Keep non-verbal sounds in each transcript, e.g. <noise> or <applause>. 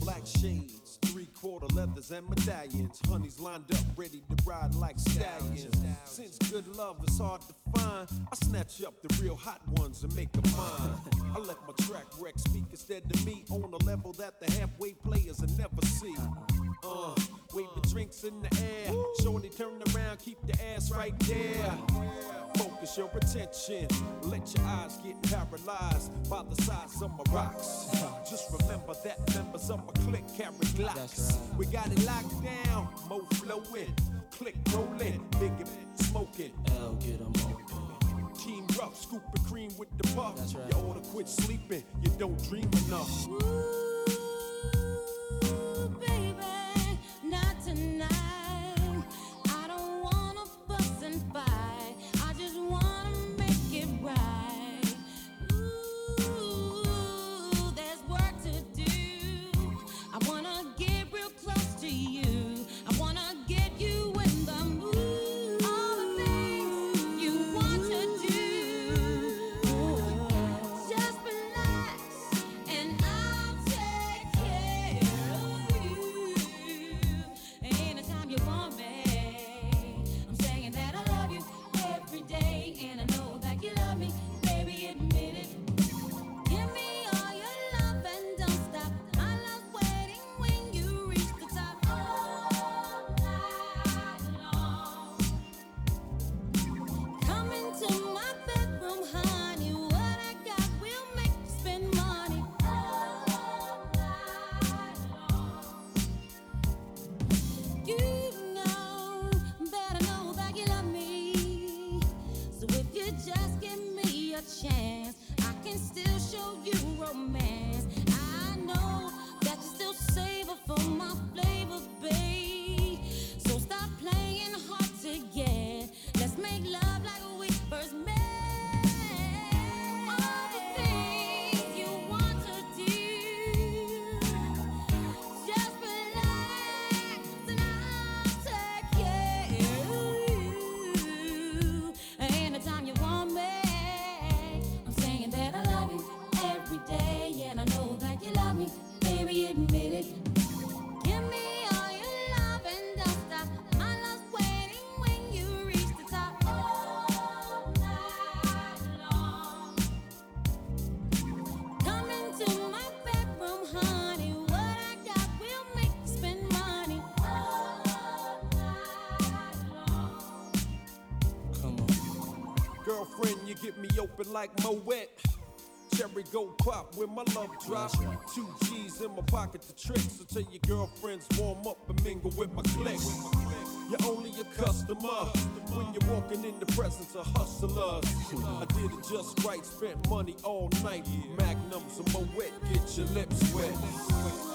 Black shades, three quarter leathers and medallions. Honeys lined up, ready to ride like stallions. Since good love is hard to find, I snatch up the real hot ones and make them mine. I let my track wreck speak instead of me on a level that the halfway players will never see. Uh, wave the drinks in the air. Shorty turn around, keep the ass right there. Focus your attention. Let your eyes get paralyzed by the size of my rocks. Just remember that members of my clique carry glocks. We got it locked down. Mo flowing, click rolling, big smoking. L get 'em open. Team rough, scooping cream with the puff. That's right. You ought to quit sleeping. You don't dream enough. Ooh, Get me open like Moet. Cherry go pop when my love drop. That's right. Two G's in my pocket to trick. So tell your girlfriends warm up and mingle with my clique. You're only a customer when you're walking in the presence of hustlers. I did it just right, spent money all night. Magnums and Moet, get your lips wet.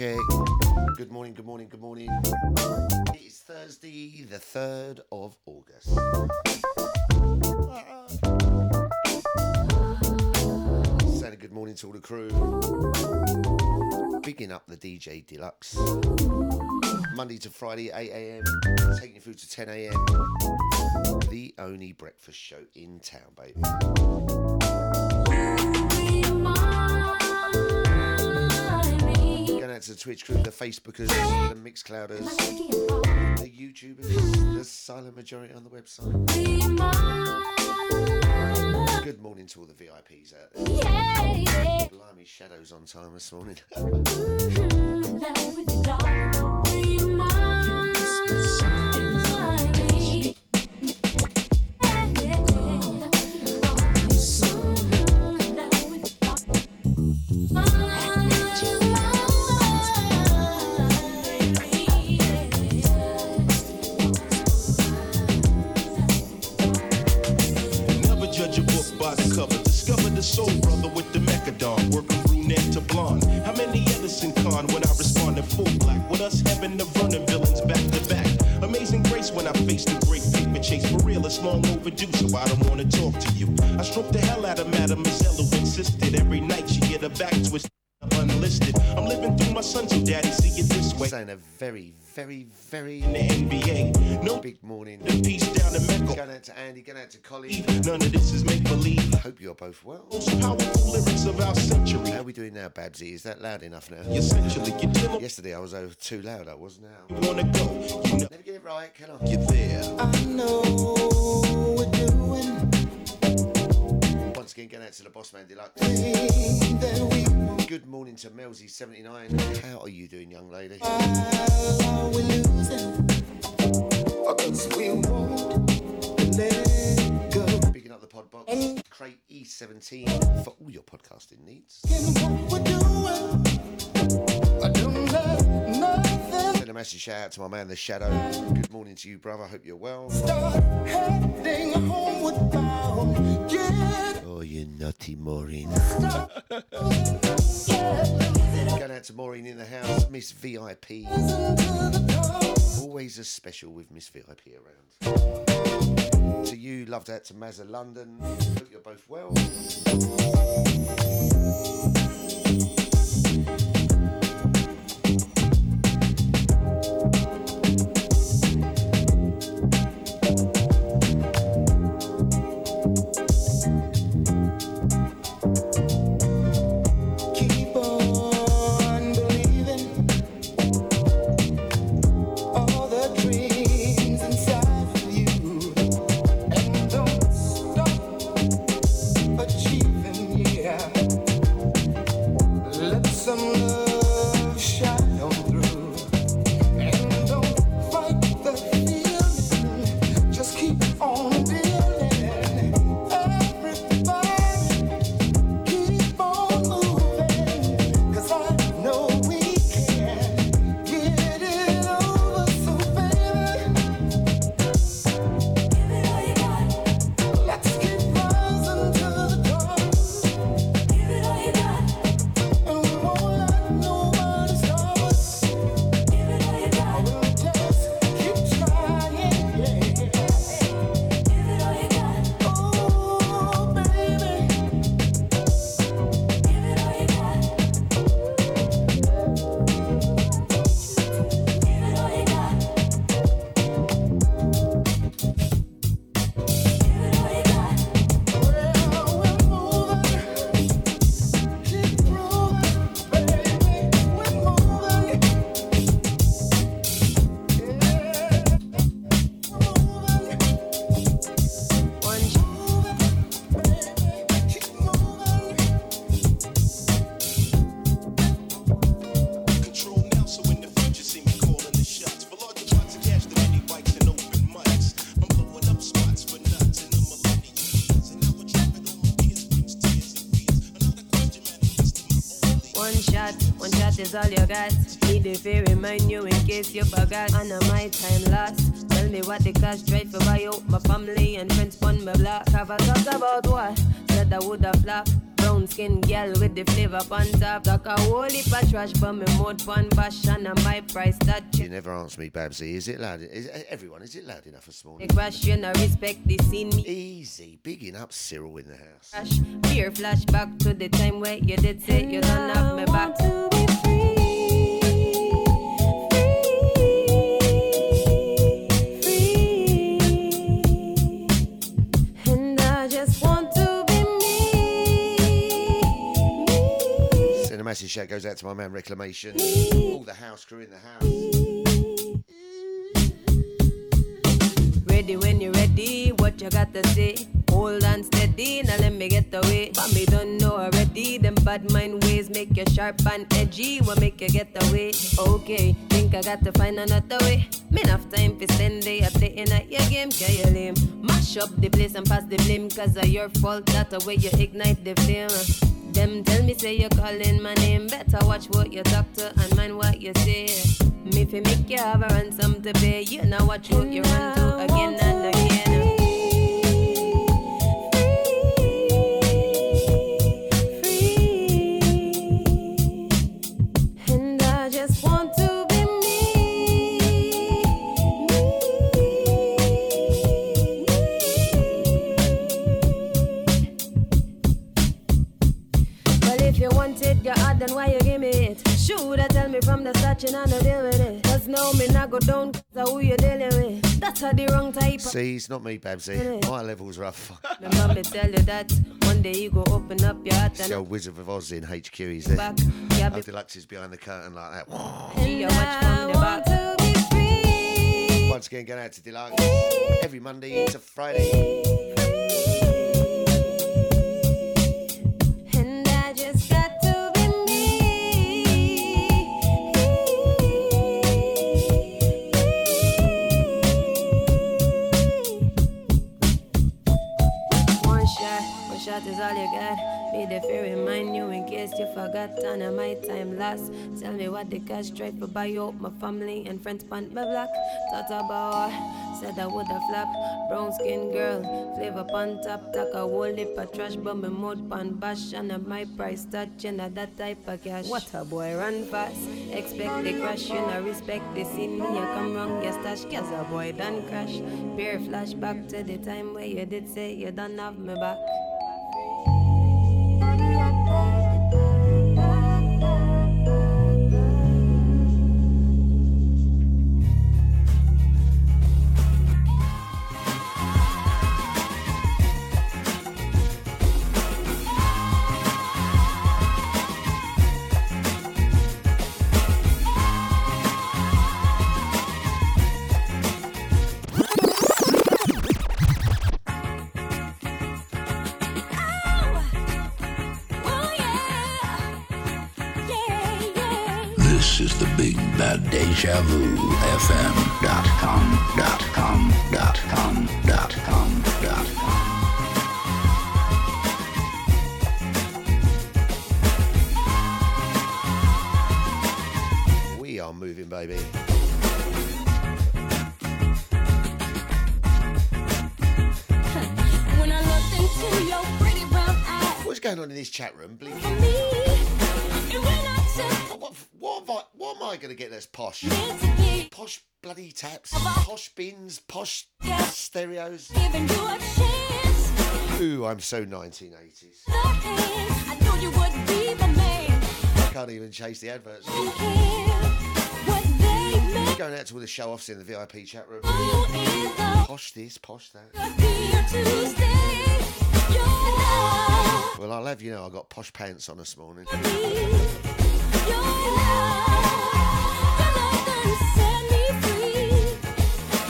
Good morning, good morning, good morning. It is Thursday, the 3rd of August. Saying a good morning to all the crew. Bigging up the DJ Deluxe. Monday to Friday, 8 a.m. Taking you through to 10 a.m. The only breakfast show in town, baby. going out to the Twitch crew, the Facebookers, the Mixclouders, the YouTubers, the silent majority on the website. Good morning to all the VIPs out there. Blimey, shadows on time this morning. The soul brother with the mechadon, working brunette to blonde. How many Edison con when I responded full black? With us having the running villains back to back. Amazing grace when I face the great paper chase. For real, it's long overdue, so I don't wanna talk to you. I stroked the hell out of Mademoiselle who insisted every night she get her back twisted. Unlisted. I'm living through my son, so daddy see it this way. Saying a very, very, very In the NBA, no big morning. the peace down in Mecca. Going out to Andy, going out to Collie. None of this is make believe. Hope you're both well. Most powerful lyrics of our century. How are we doing now, Babsy? Is that loud enough now? Essentially, you dealing Yesterday I was over too loud, I was now. you wanna go. You know Never get it right, can I? you're there. I know we're doing Once again, going out to the boss man deluxe. Good morning to Melzy79. How are you doing, young lady? Picking up the pod box. Crate E17 for all your podcasting needs. Send a massive shout out to my man, The Shadow. Good morning to you, brother. Hope you're well. start heading homeward bound. Oh, you naughty Maureen. Going out to Maureen in the house. Miss VIP. Always a special with Miss VIP around. To you, loved that to Mazza London. Hope you're both well. Is all you got. Need if I remind you in case you forgot. And uh, my time lost. Tell me what the cost right for buy out my family and friends on my block. Have a thought about what? Said I woulda flop. Brown skin girl with the flavor on top. Talk a whole heap of trash, but me mode fun bash and my price that You never answer me, Babsy. Is it loud? Is it, everyone, is it loud enough this morning? The question I respect the scene me Easy. Bigging up Cyril in the house. crash. Fear flashback to the time where you did say you don't have me back. Massive shout goes out to my man Reclamation. All the house crew in the house. Ready when you're ready, what you got to say? Hold on steady, now let me get away. But me don't know already, them bad mind ways make you sharp and edgy, what make you get away? Okay, think I got to find another way. Me enough time for spend day playing at your game, can you lame? Mash up the place and pass the blame, cause of your fault, that the way you ignite the flame. Them tell me say you're calling my name, better watch what you talk to and mind what you say. Me fi make you have a ransom to pay, you know watch what you run to again and again. See, it's not me, Babsy. Innit? My level's rough. My mommy tell you that one day you go open up your heart It's and the old Wizard of Oz in HQ. He's there. back. Yeah, Oh, be Deluxe is behind the curtain like that. you watch from the back. Once again, going out to Deluxe every Monday to Friday. Shot, is all you got. Be there to remind you in case you forgot. And I my time last. Tell me what the cash tried for buy out my family and friends pant my black. Thought about said I would have flap. Brown skin girl, flavor pan top, tack a whole lip of trash, but me mud pan bash and at my price touch and at that type of cash. What a boy run fast, expect the crash, you know respect the scene. You come wrong, you stash, cause a boy done crash. Beer flashback to the time where you did say you done have me back. Going on in this chat room? For me, and when I took What, what, what am I going to get that's posh? it to be Posh bloody taps, posh bins, posh stereos. giving you a chance, Ooh, I'm so 1980s. I knew you would be the man. I can't even chase the adverts. Don't care what they may Going out to all the show offs in the VIP chat room. you in the Posh this, posh that. Well, I'll have you know I got posh pants on this morning. your love, your love done set me free.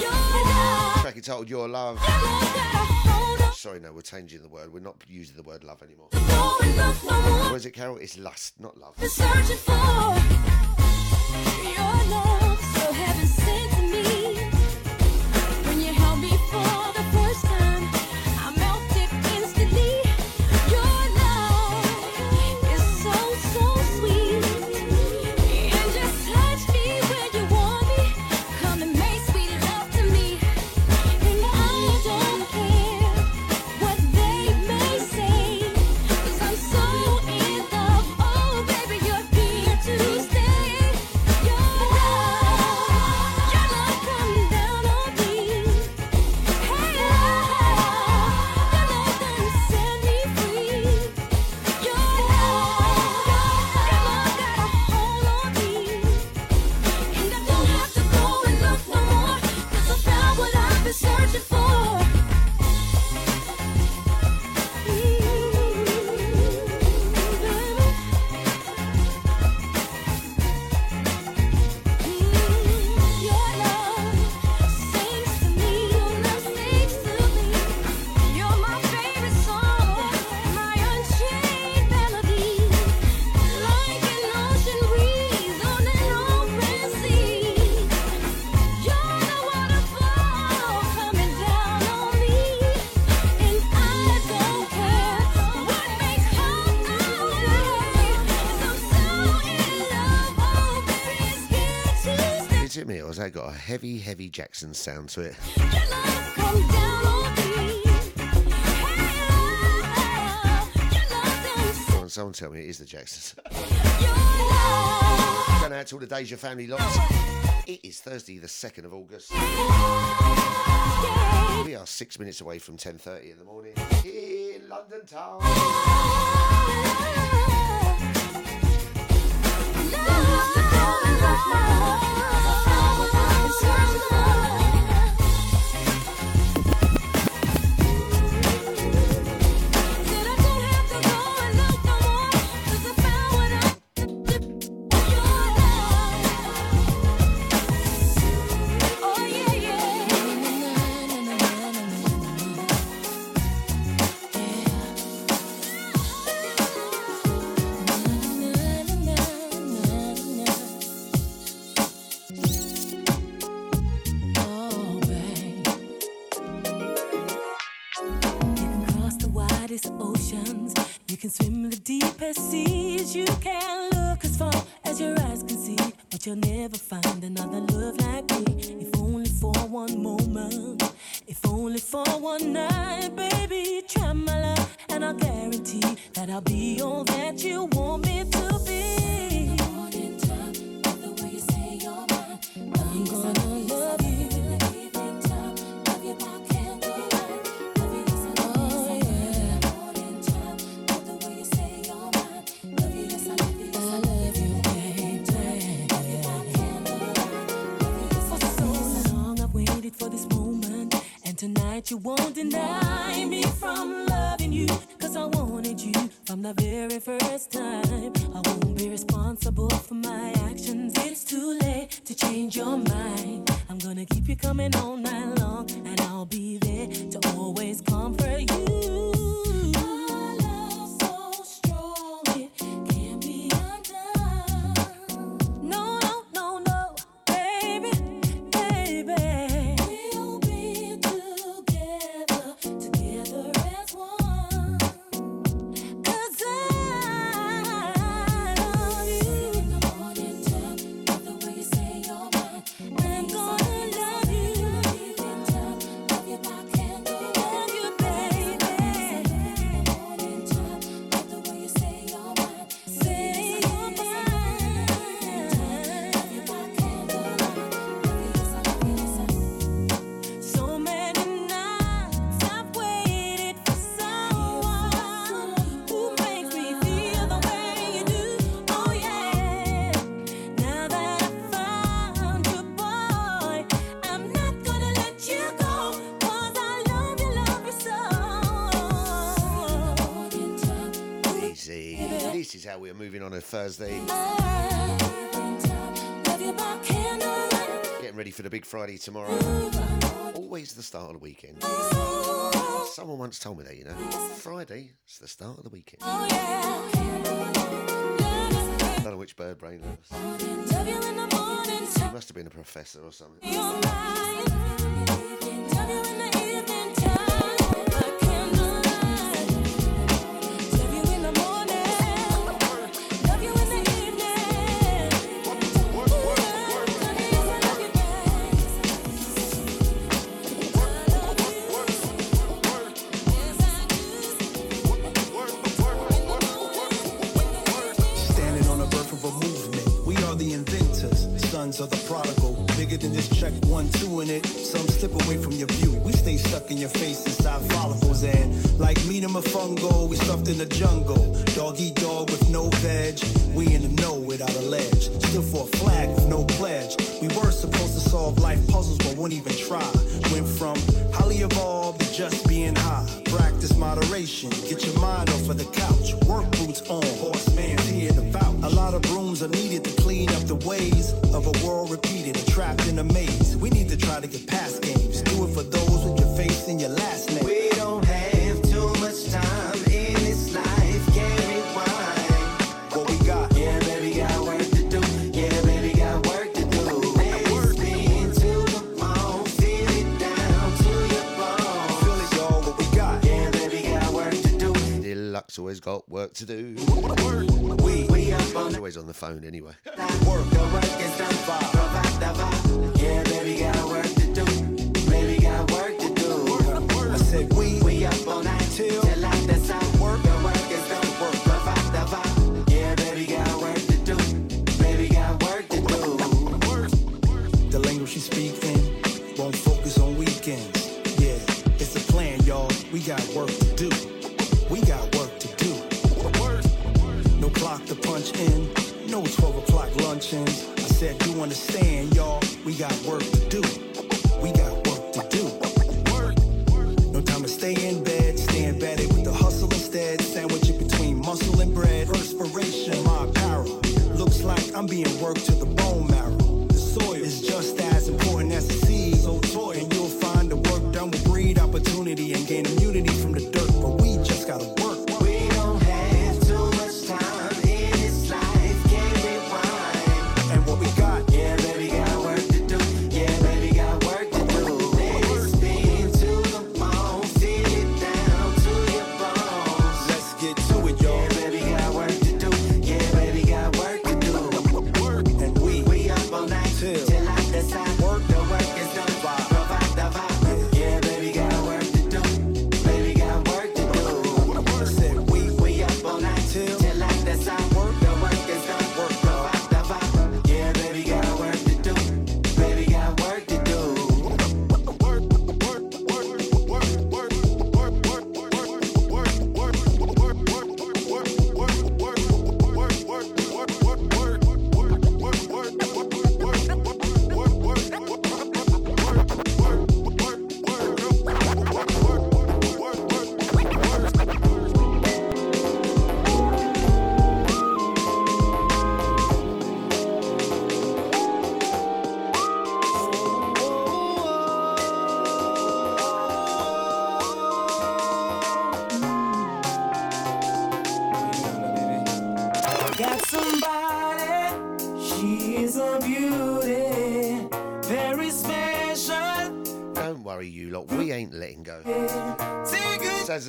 Your love, Track entitled Your Love. your love got a hold on. Sorry, no, we're changing the word. We're not using the word love anymore. Go and look no more. What is it, Carol? It's lust, not love. been searching for your love, so heavy, heavy Jackson sound to it. Someone, tell me it is the Jacksons. Going out to all the Deja family lots. It is Thursday, the 2nd of August. We are six minutes away from 10.30 in the morning in London town. Love, love, love, love. Love. But you'll never find another love like me. If only for one moment, if only for one night, baby, try my love, and I'll guarantee that I'll be all that you want me to be. Time, every way you say you're mine, I'm gonna love you. That you won't deny me from loving you. Cause I wanted you from the very first time. I won't be responsible for my actions. It's too late to change your mind. I'm gonna keep you coming all night long, and I'll be there to always comfort you. Thursday. Getting ready for the big Friday tomorrow. Always the start of the weekend. Someone once told me that, you know. Friday, is the start of the weekend. I don't know which bird brain that was. Must have been a professor or something. Duck's always got work to do. We, we always on the phone anyway. Work, work work work I said, you understand, y'all, we got work to do. We got work to do. Work. No time to stay in bed, staying bed with the hustle instead. Sandwich it between muscle and bread. Perspiration, my apparel. Looks like I'm being worked to the bone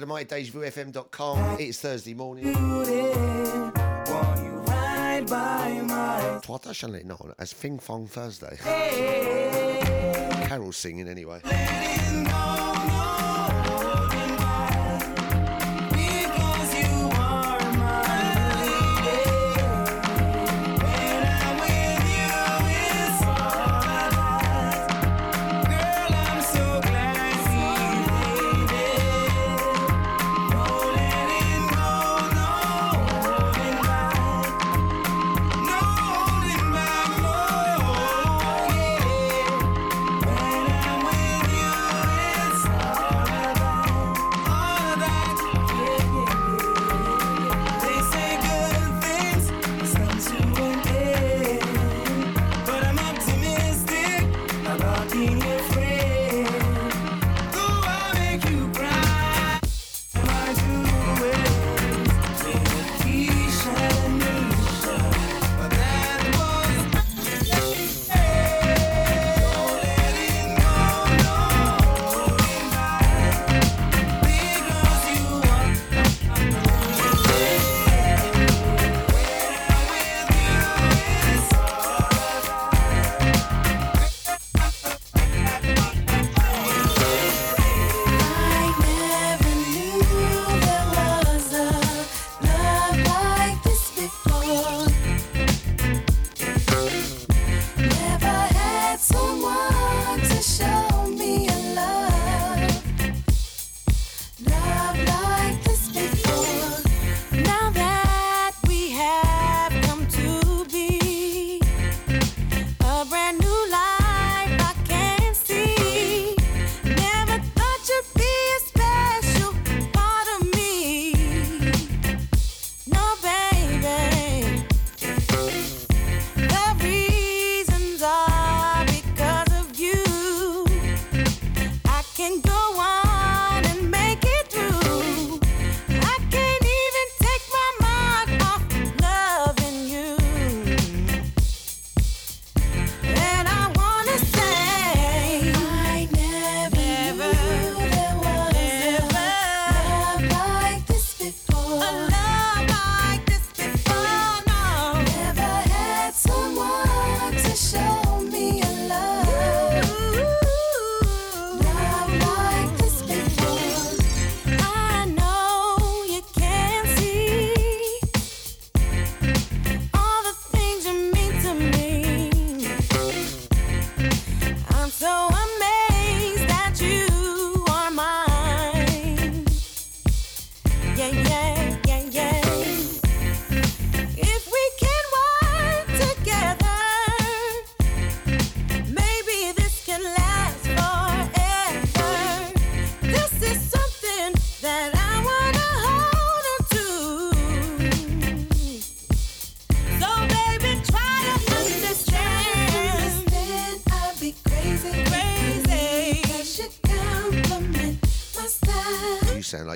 to the mightydejavufm.com. It's Thursday morning. what I shall know not as Fing Fong Thursday. Carol singing anyway.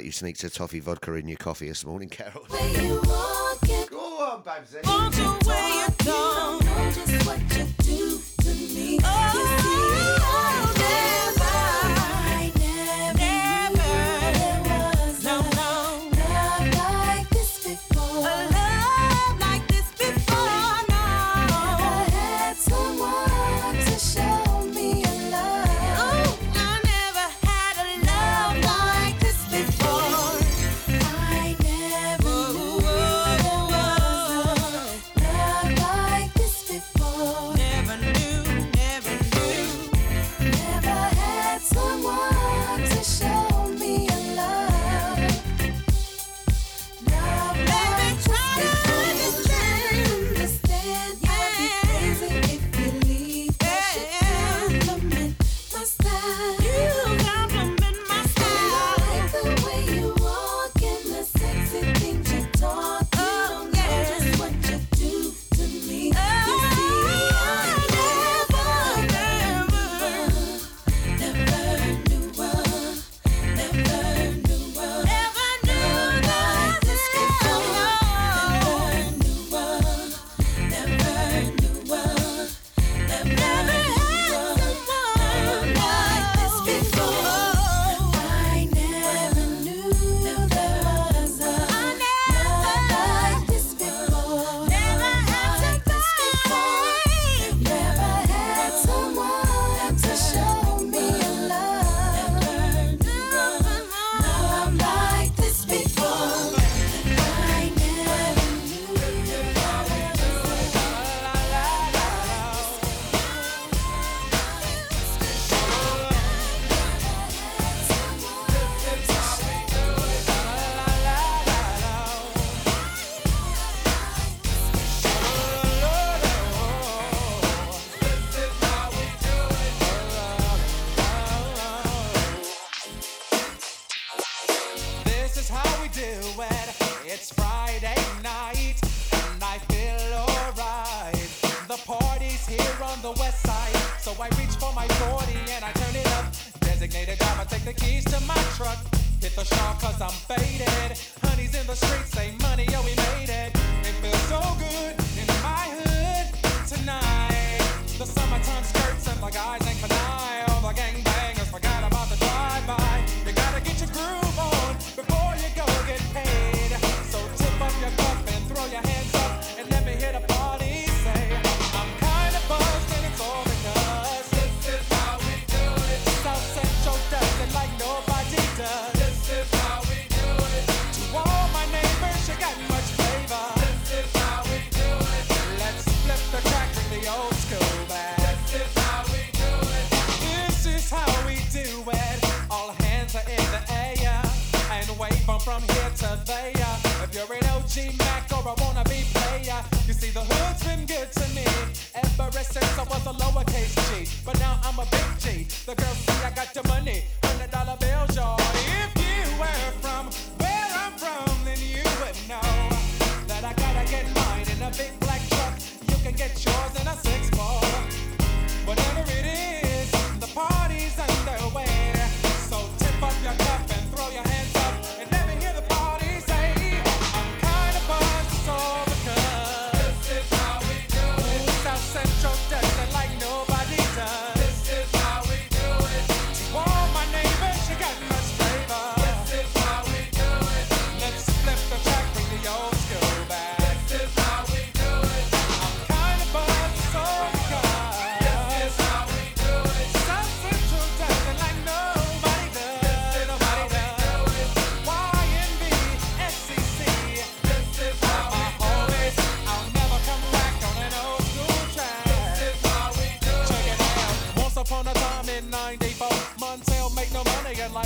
you sneaked a toffee vodka in your coffee this morning, Carol. Go on, Babsy.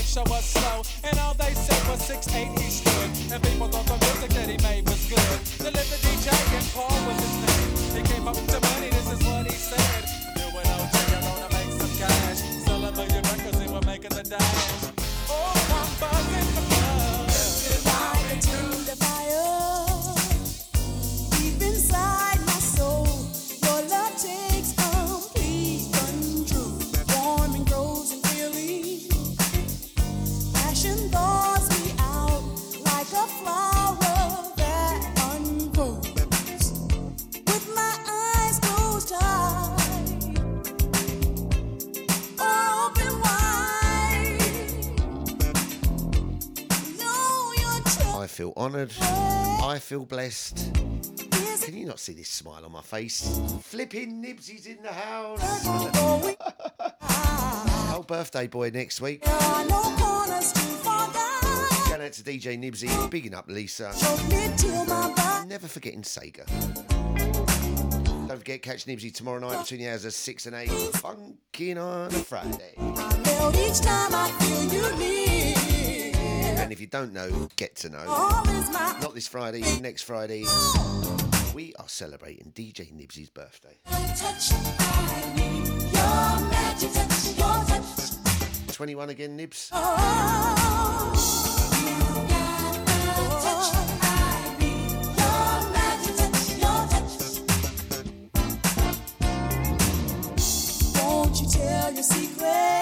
show us. honoured. I feel blessed. Can you not see this smile on my face? Flipping Nibsy's in the house. <laughs> Whole birthday boy next week. Going out to DJ Nibsy, bigging up Lisa. Never forgetting Sega. Don't forget, catch Nibsy tomorrow night between the hours of 6 and 8. Funkin' on a Friday. And if you don't know, get to know. Not this Friday, next Friday. We are celebrating DJ Nibsy's birthday. 21 again, Nibs. Tell your secret.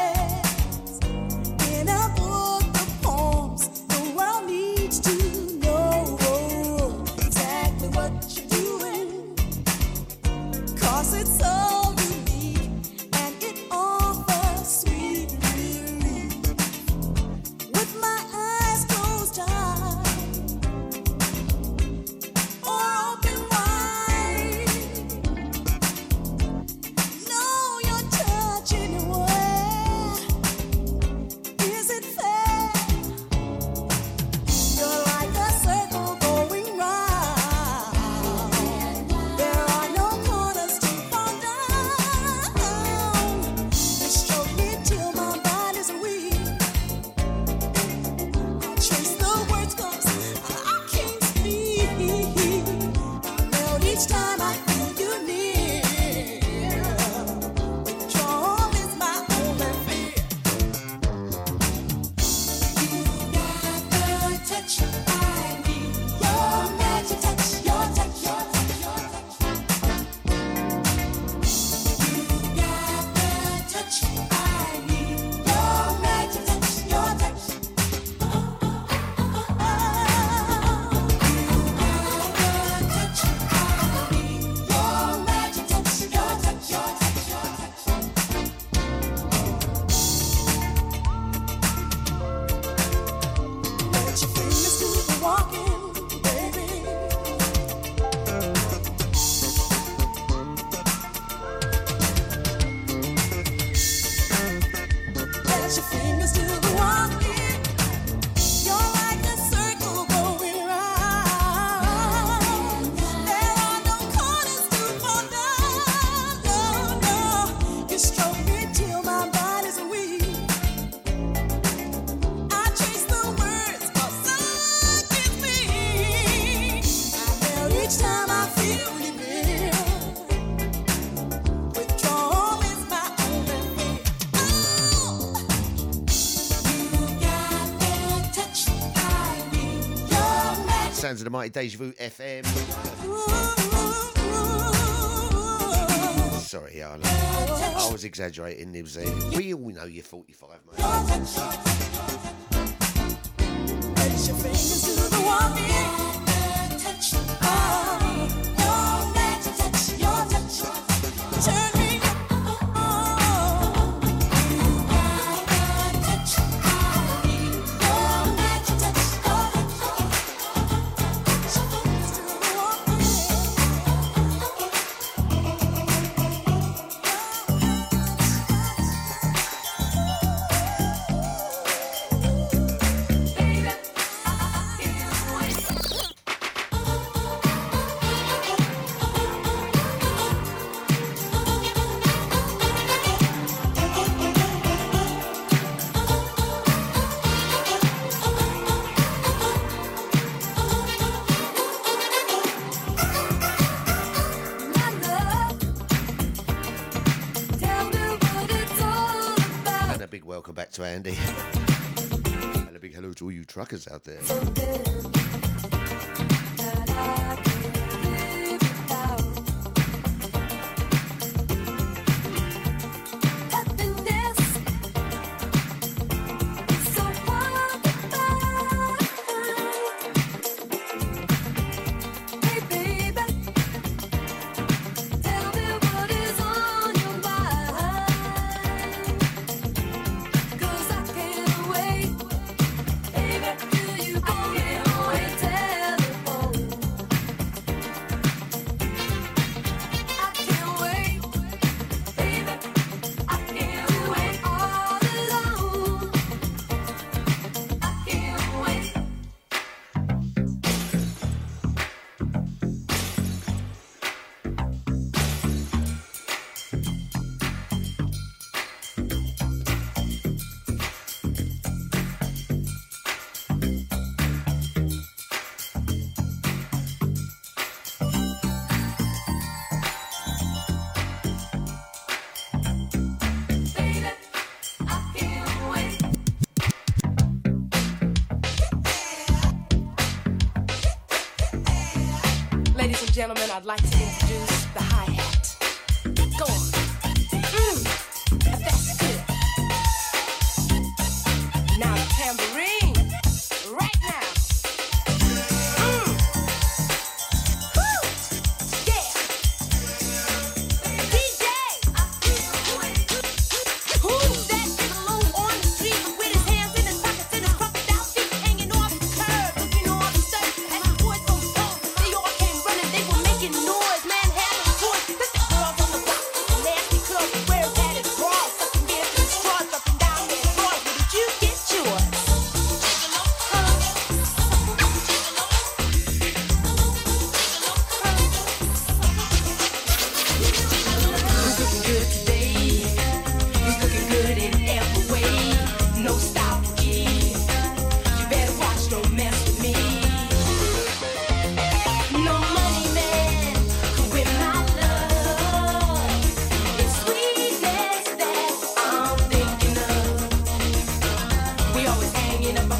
Mighty Deja Vu FM. Sorry, Arla. I was exaggerating, Nibsy. We all know you're 45, mate. motherfuckers out there. gentlemen, I'd like to hanging a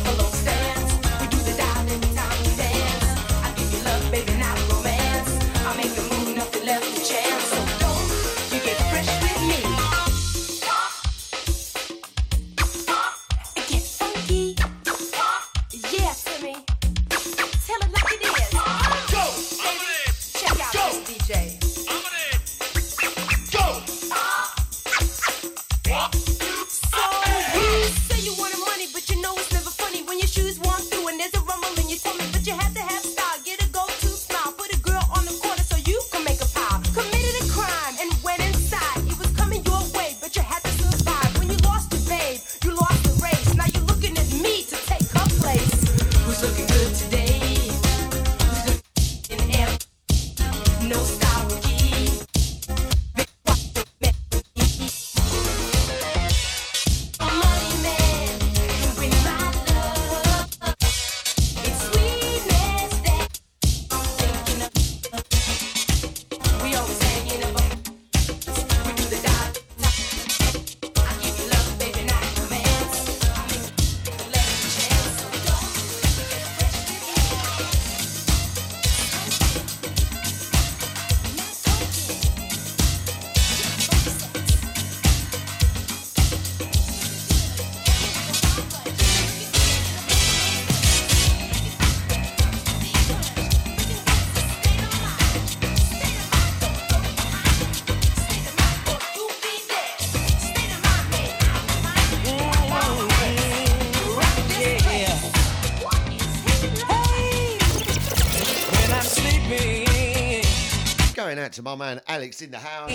to my man Alex in the house.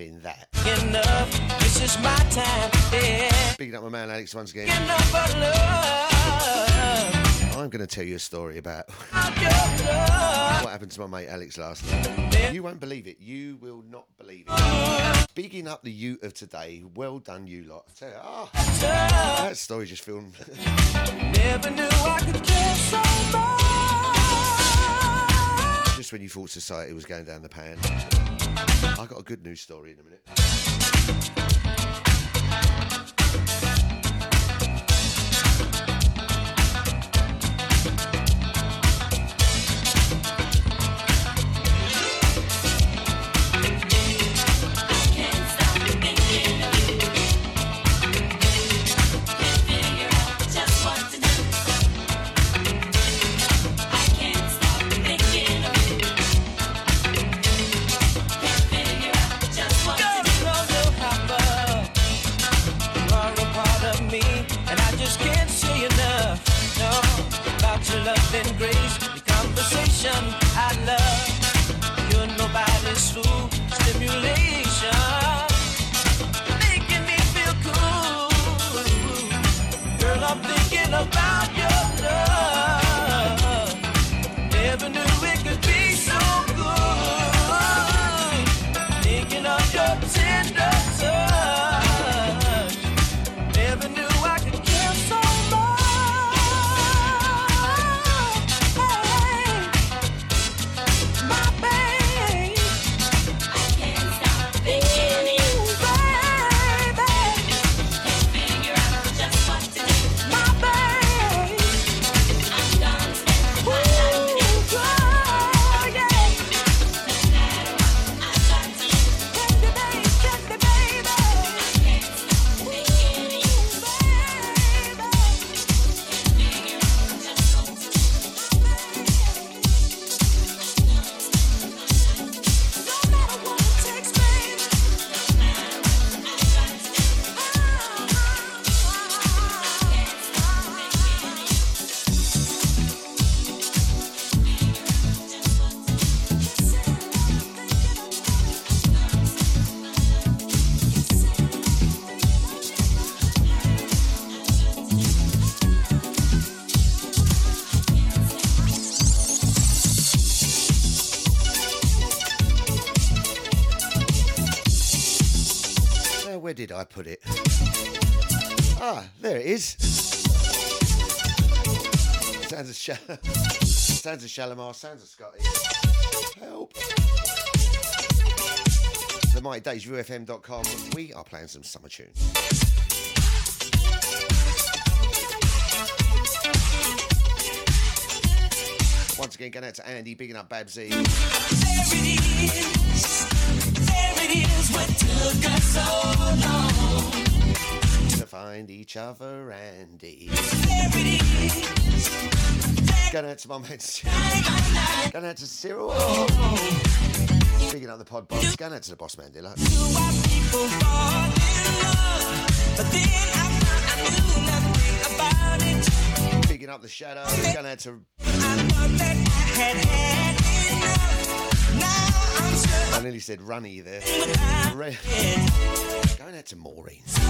Having that. Enough, this is my time, yeah. Up my man Alex once again. Enough for love, I'm going to tell you a story about <laughs> what happened to my mate Alex last night. You won't believe it. You will not believe it. Bigging up the youth of today. Well done, you lot. I tell you, ah, that story just filmed. <laughs> Never knew I could care so much. Just when you thought society was going down the pan. I got a good news story in a minute. Did I put it? Ah, there it is. Sounds of Sha- sounds of Shalimar, sounds of Scotte. Help. The Mighty Deja Vu FM.com. We are playing some summer tunes. Once again, going out to Andy, bigging up Babsy. There it is, us so long. To find each other, Andy. Going out to my man. Going out to Cyril. Speaking on the pod box, going out to the boss man, Dilla. Picking up the shadow, going out to. I nearly said runny there. Re- Going out to Maureen. So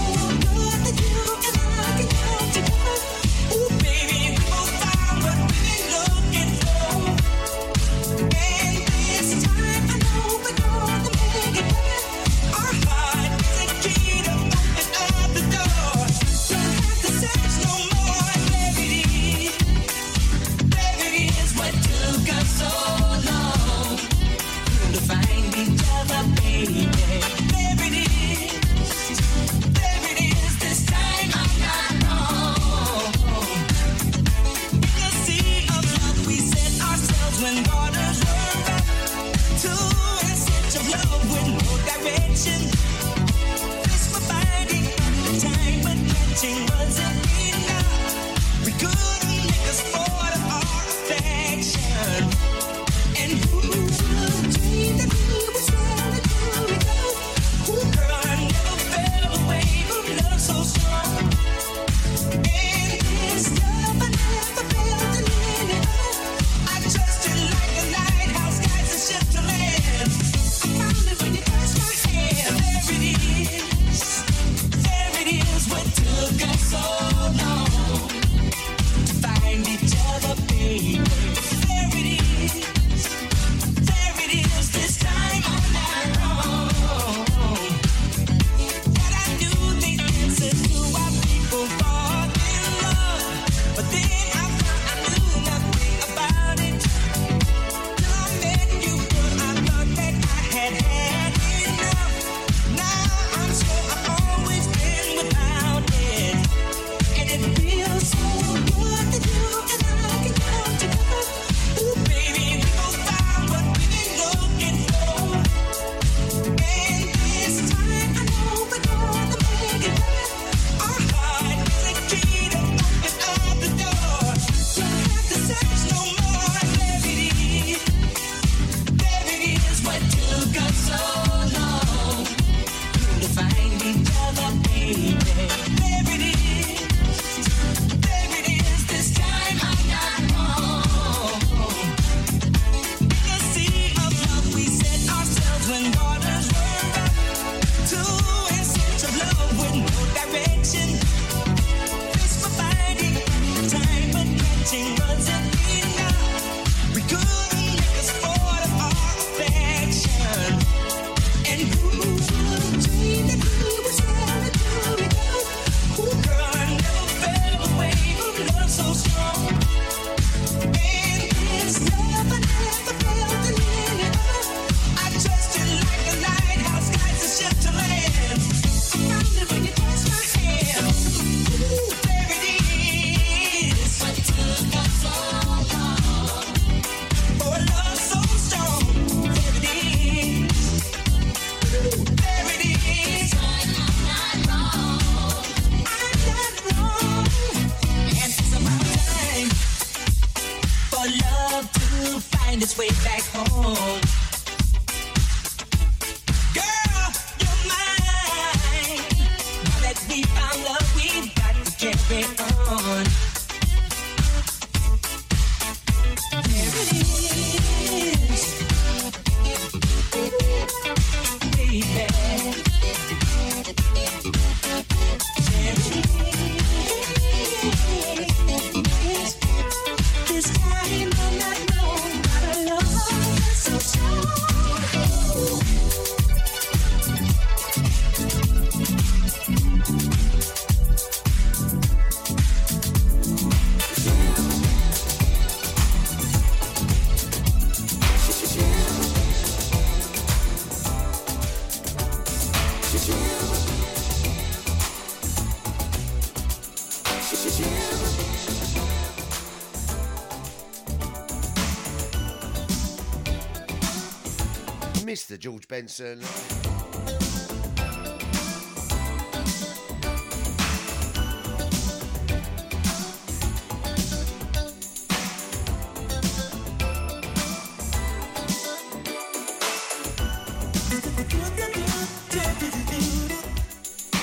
George Benson.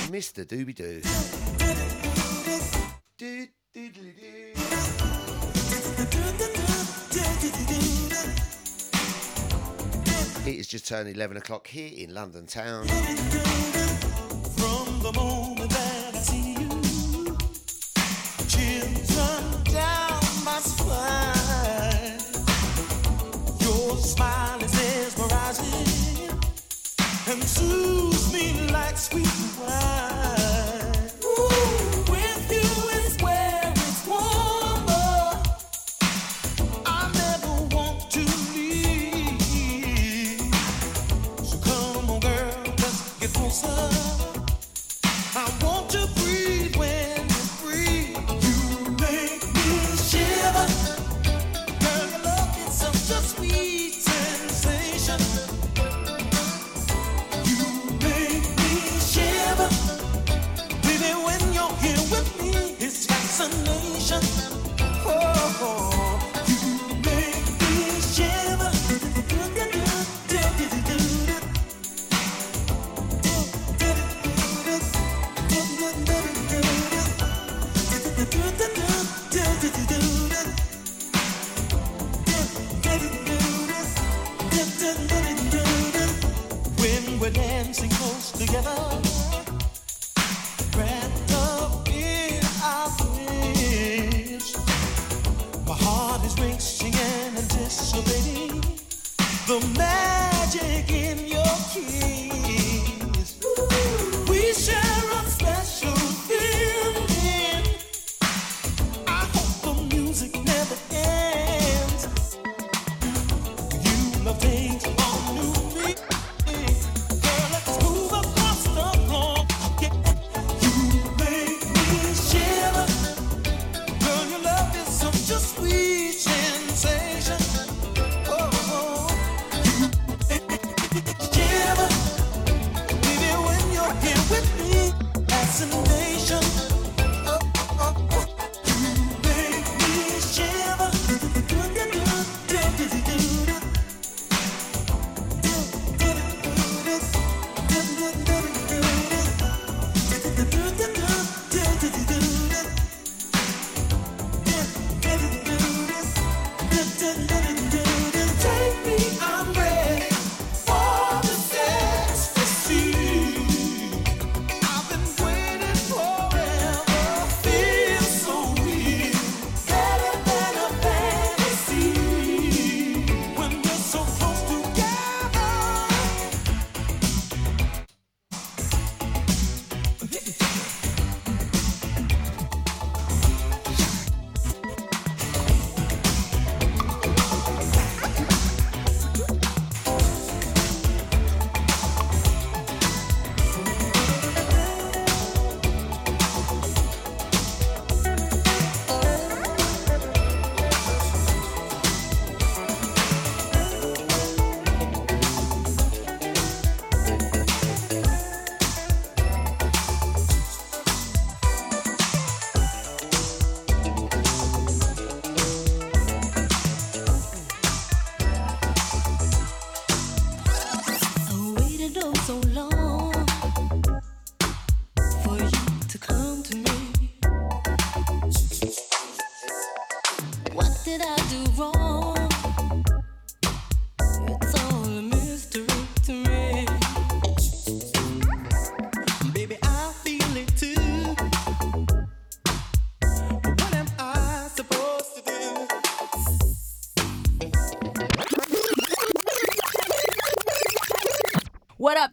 Mr. Doobie Doo. just turned 11 o'clock here in London town.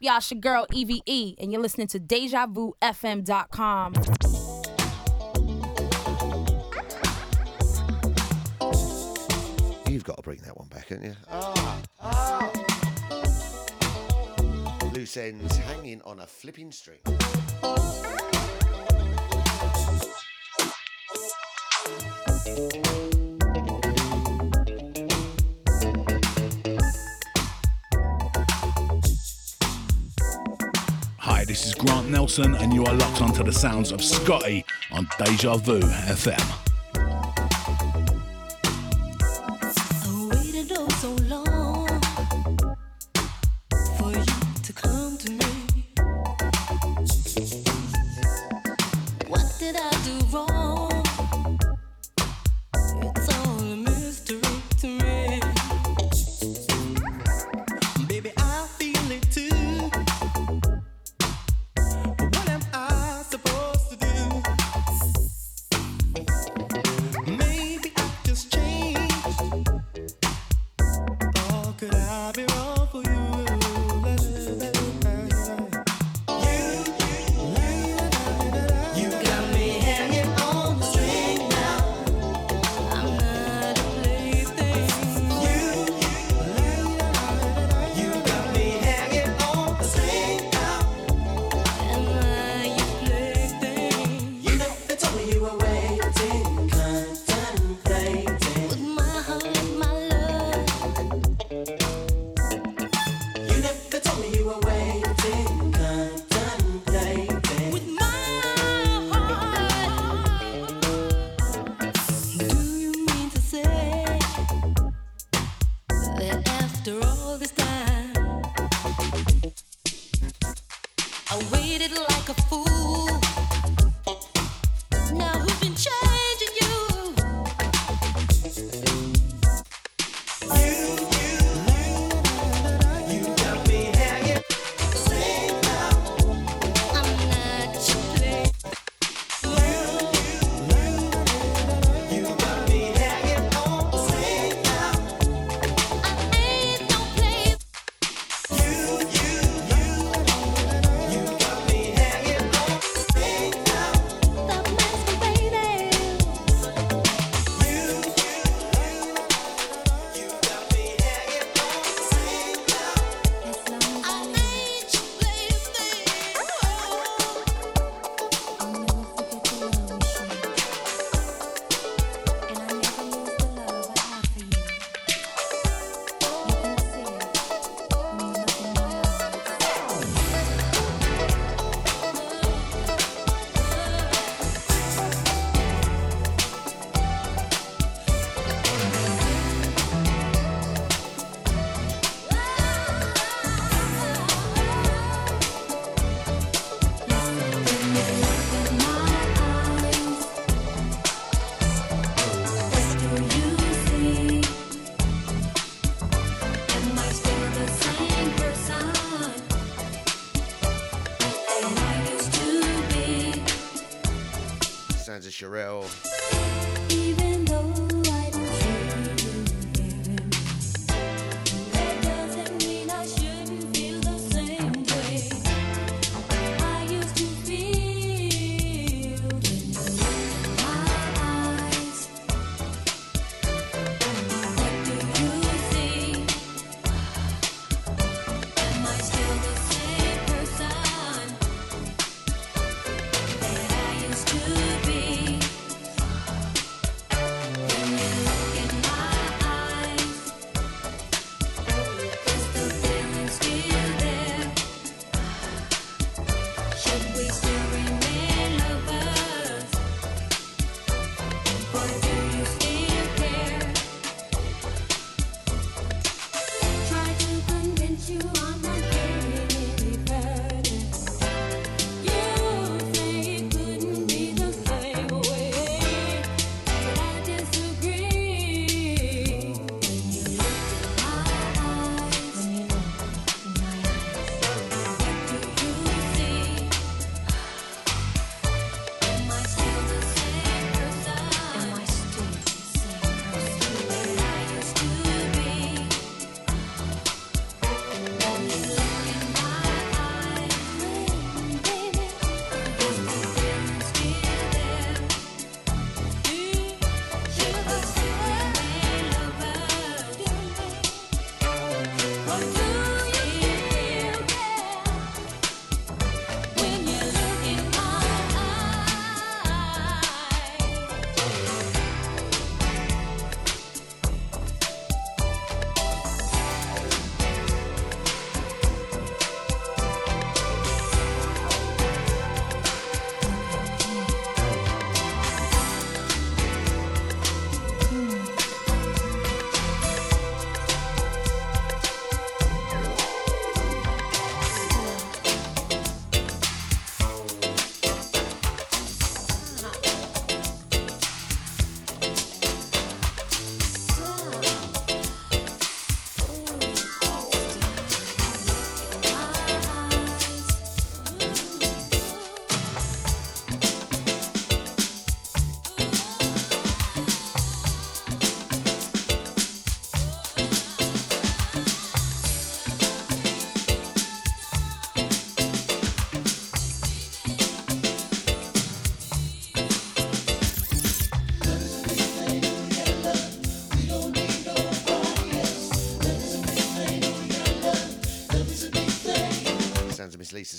Y'all, it's your girl EVE, and you're listening to DejaVuFM.com. You've got to bring that one back, haven't you? Ah, ah. Loose ends hanging on a flipping string. Wilson, and you are locked onto the sounds of Scotte on Deja Vu FM.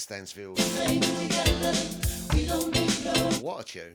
Stansfield. What a tune.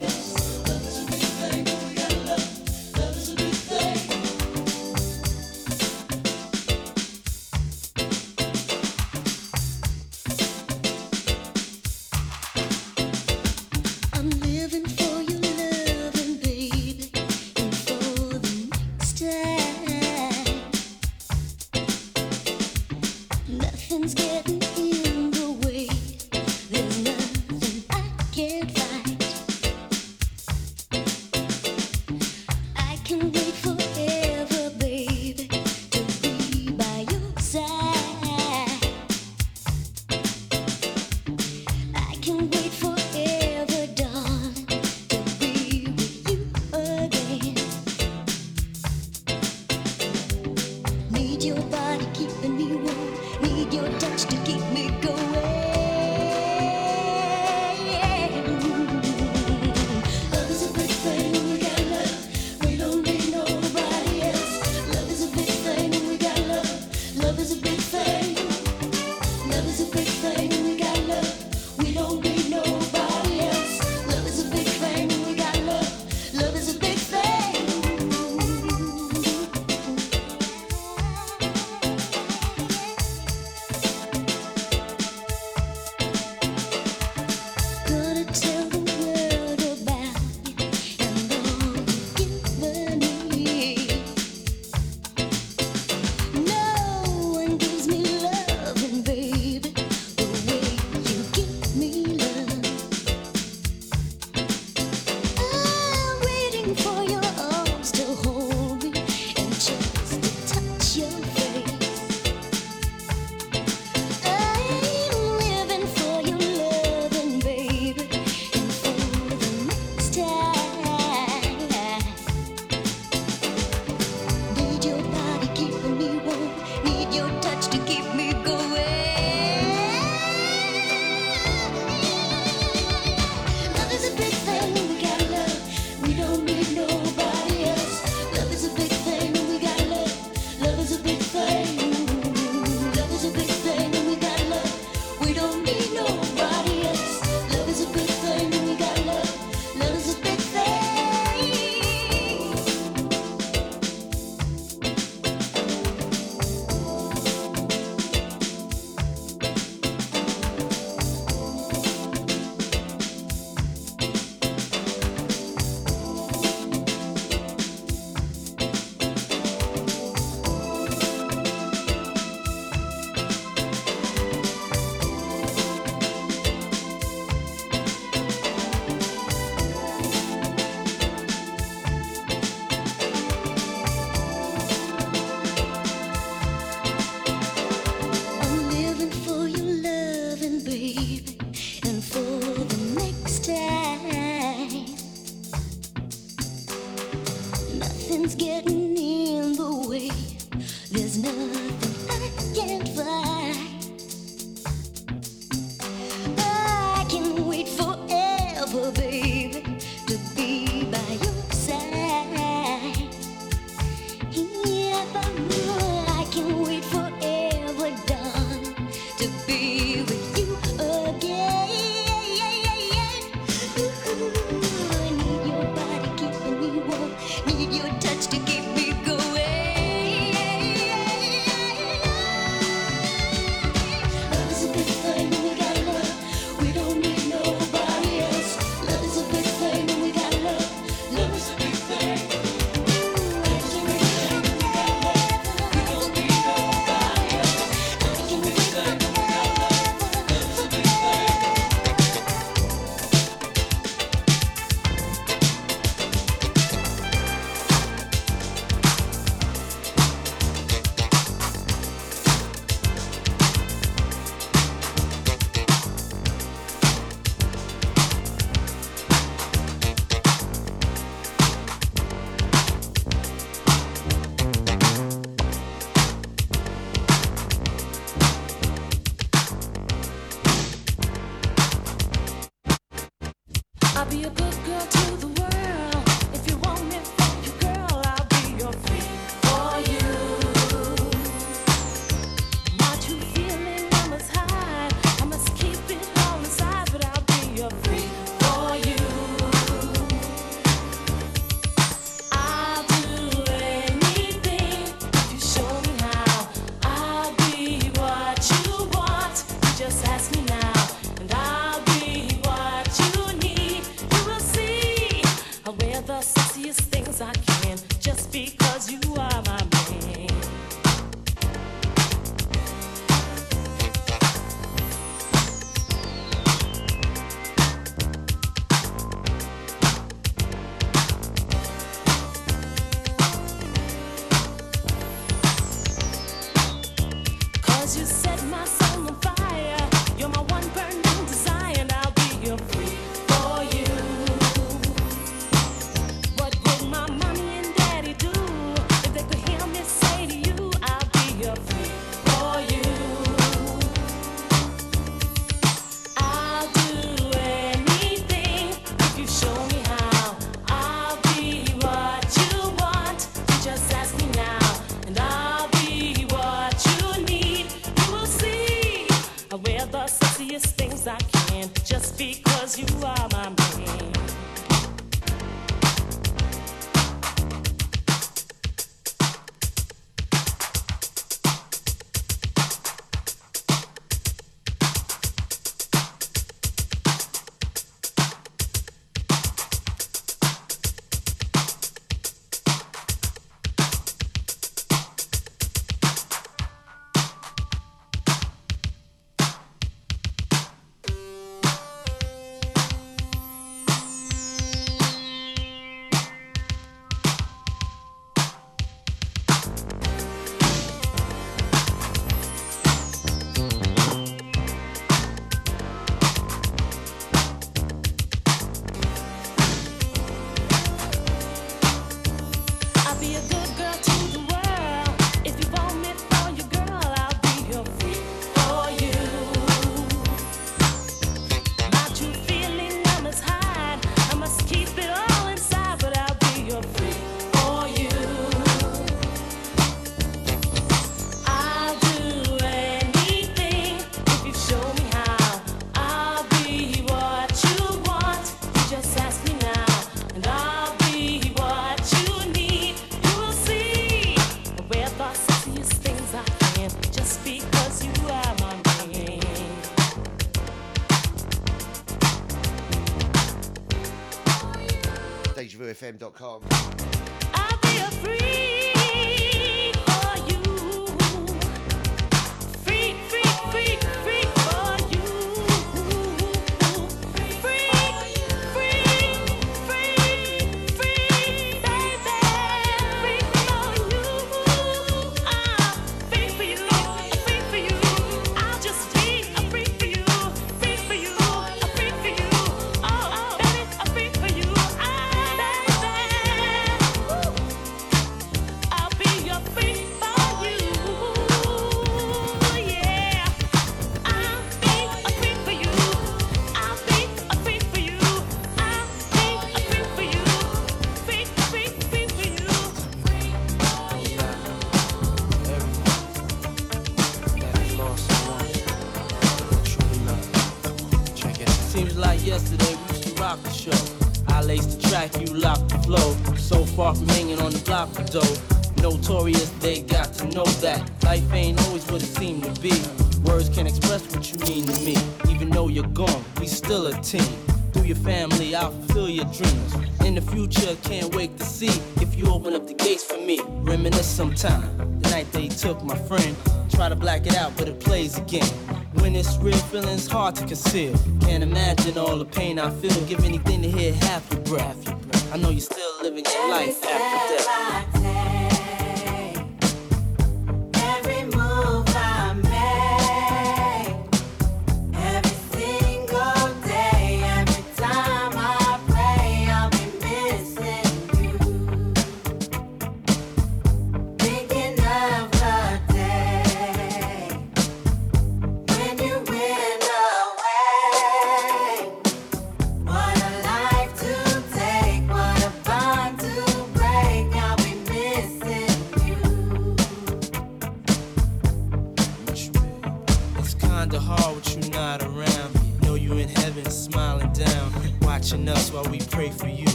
conceal.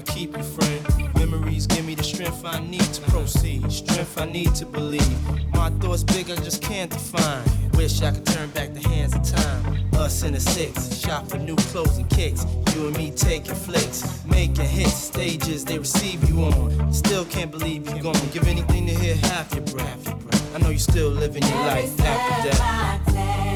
I keep you, friend. Memories give me the strength I need to proceed, strength I need to believe. My thoughts big, I just can't define. Wish I could turn back the hands of time. Us in the six, shop for new clothes and kicks. You and me taking flicks, making hits, stages they receive you on. Still can't believe you're gone. Give anything to hear half your breath. I know you still living your life after death.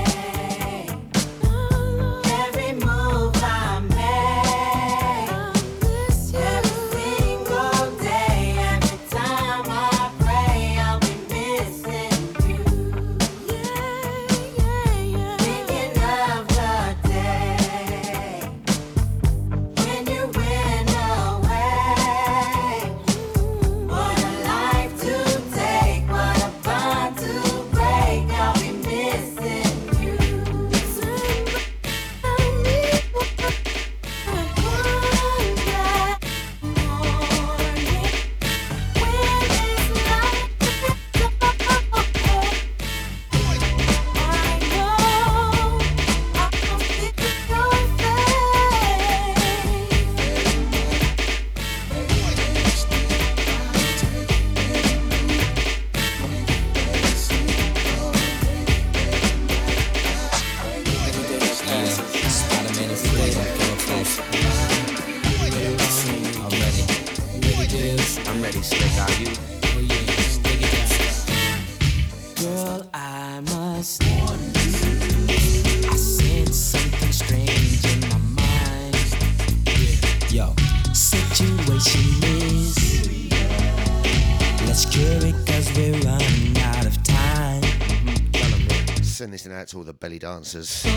Send this out to all the belly dancers. So.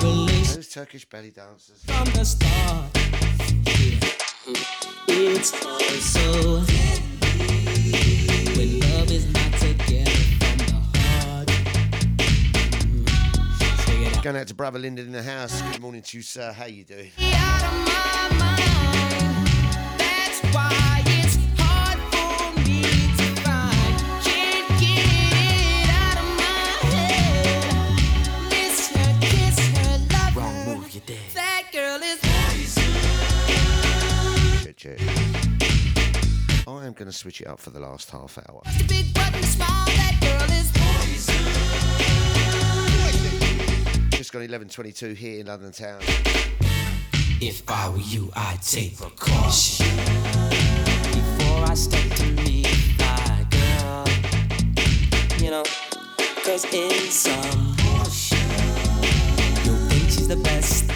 Those Turkish belly dancers. From the start. It's also when love is not together from the heart. Mm. Check. Going out to brother Lyndon in the house. Good morning to you, sir. How you doing? Going to switch it up for the last half hour. the big button small. That girl is Just got 11.22 here in London town. If I were you, I'd take precaution before I step to meet my girl. You know, cause in some you'll think she's the best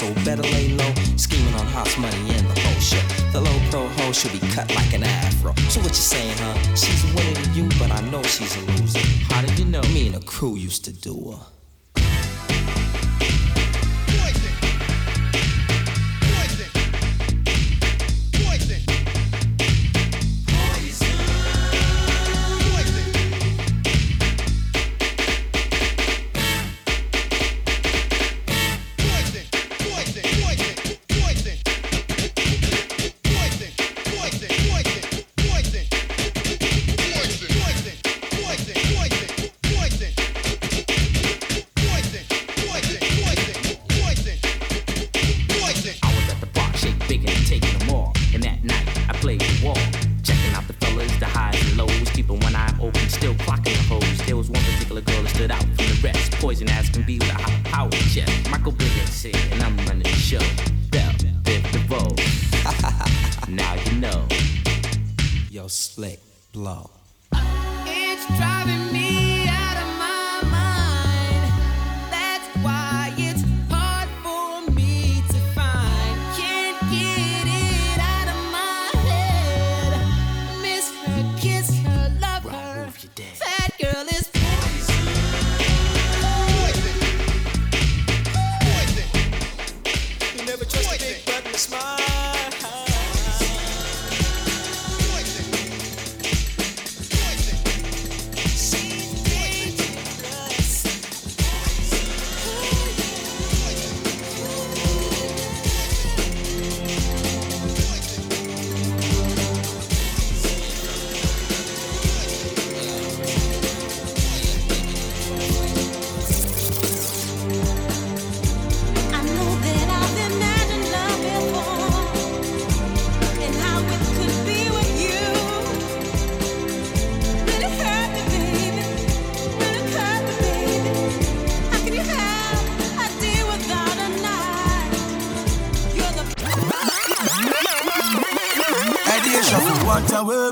So better lay low, scheming on hot money and the whole shit. The low pro hoe should be cut like an afro. So what you saying, huh? She's a winner to you, but I know she's a loser. How did you know? Me and the crew used to do her.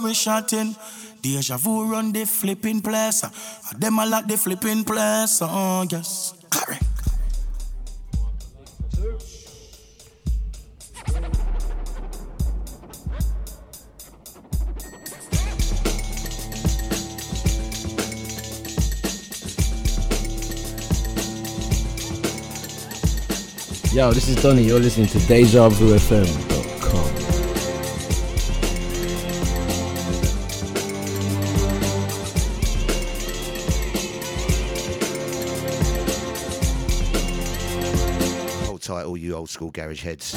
We shotting. Deja vu run the flipping place. Uh, them a lot the flipping place. Oh, yes. Correct. Yo, this is Donny. You're listening to Deja Vu FM.com. old school garage heads.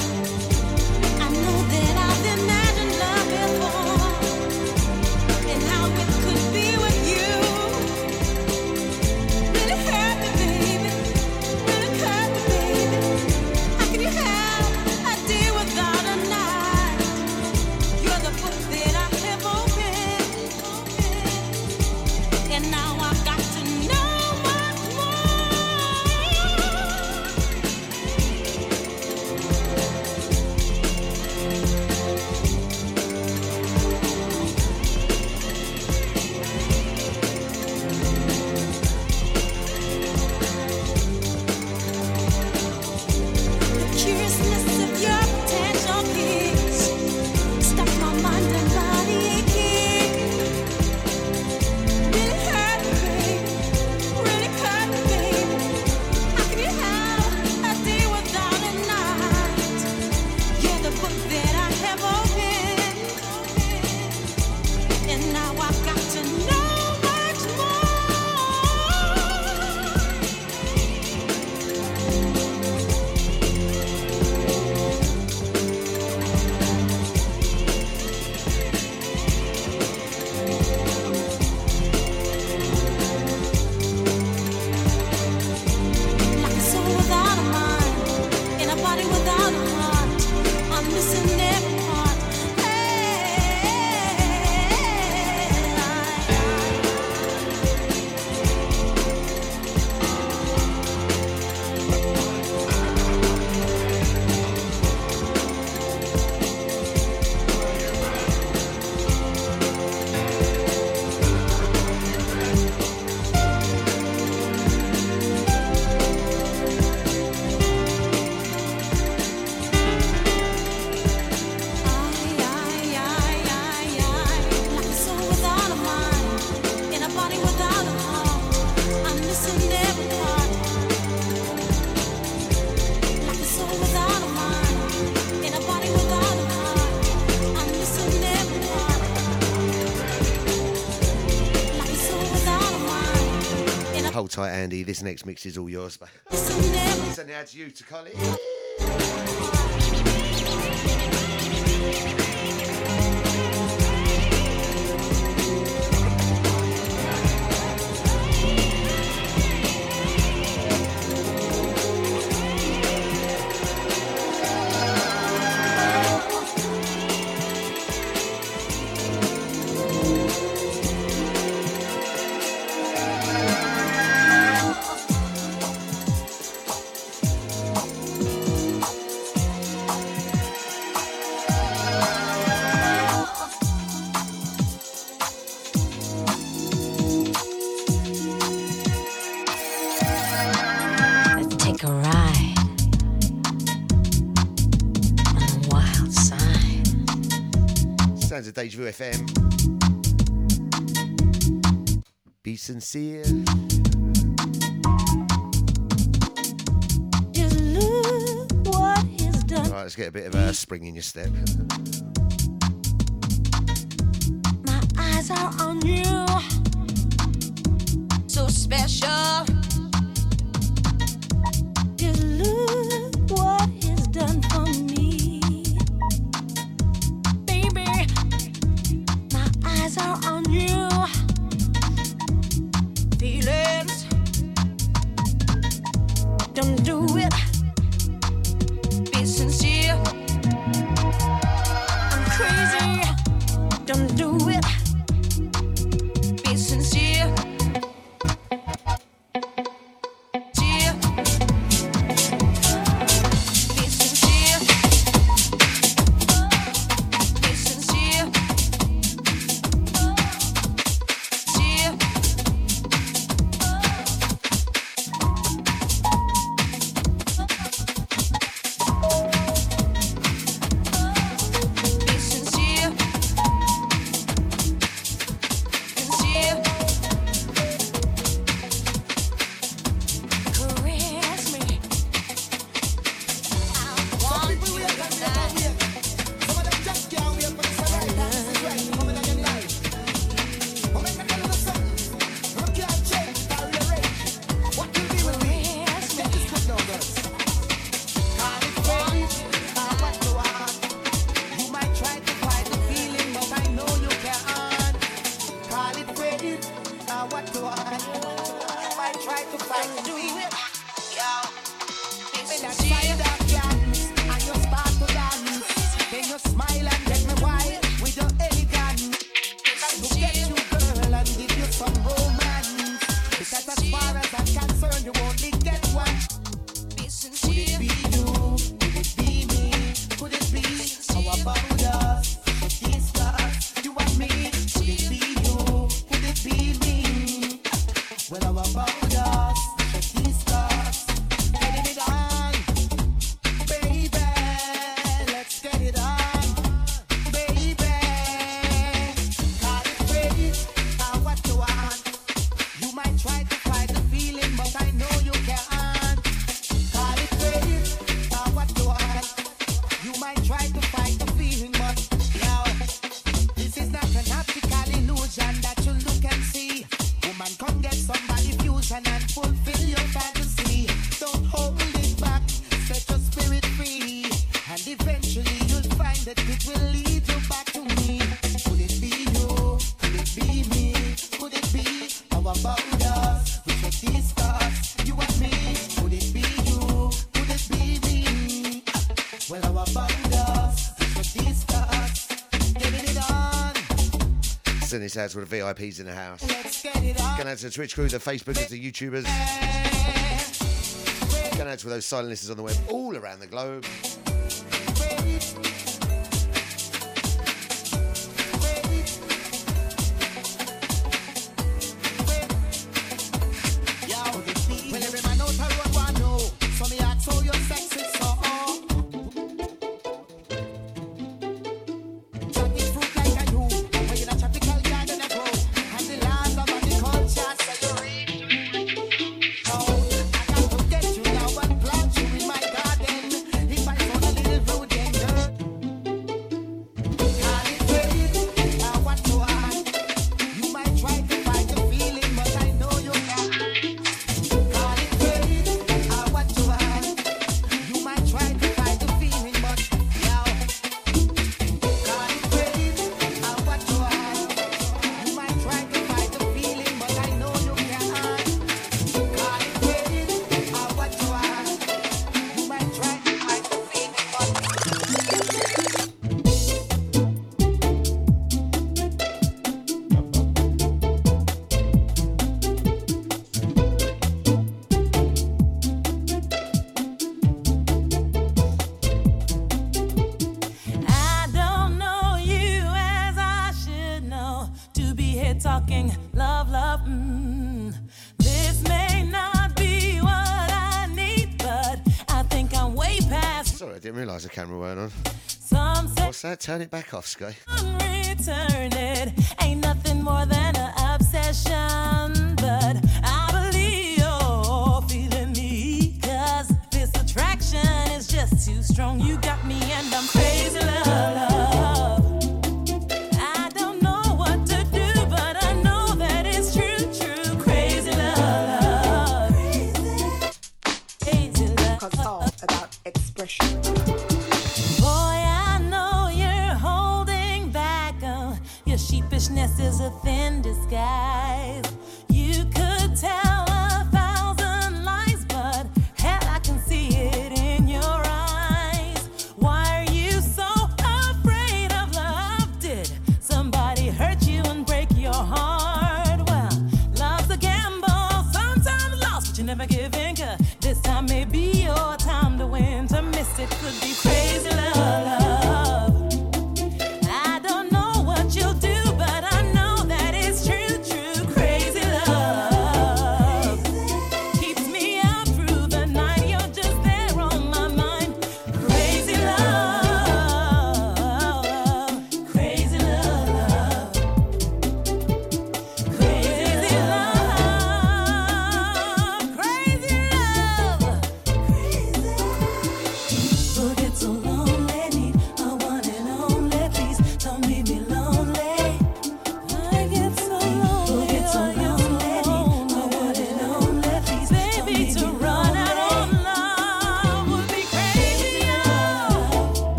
Andy, this next mix is all yours. you to Deja FM. Be sincere. alright let's get a bit of a spring in your step. <laughs> this house with the VIPs in the house. Going out to the Twitch crew, the Facebookers, the YouTubers. Going out to those silent listeners on the web all around the globe. talking love, love. Mm. This may not be what I need, but I think I'm way past. Sorry, I didn't realise the camera weren't on. What's that? Turn it back off, Sky. Return it. Ain't nothing more than an obsession, but I believe you're feeling me. Cause this attraction is just too strong. You got me and I'm crazy.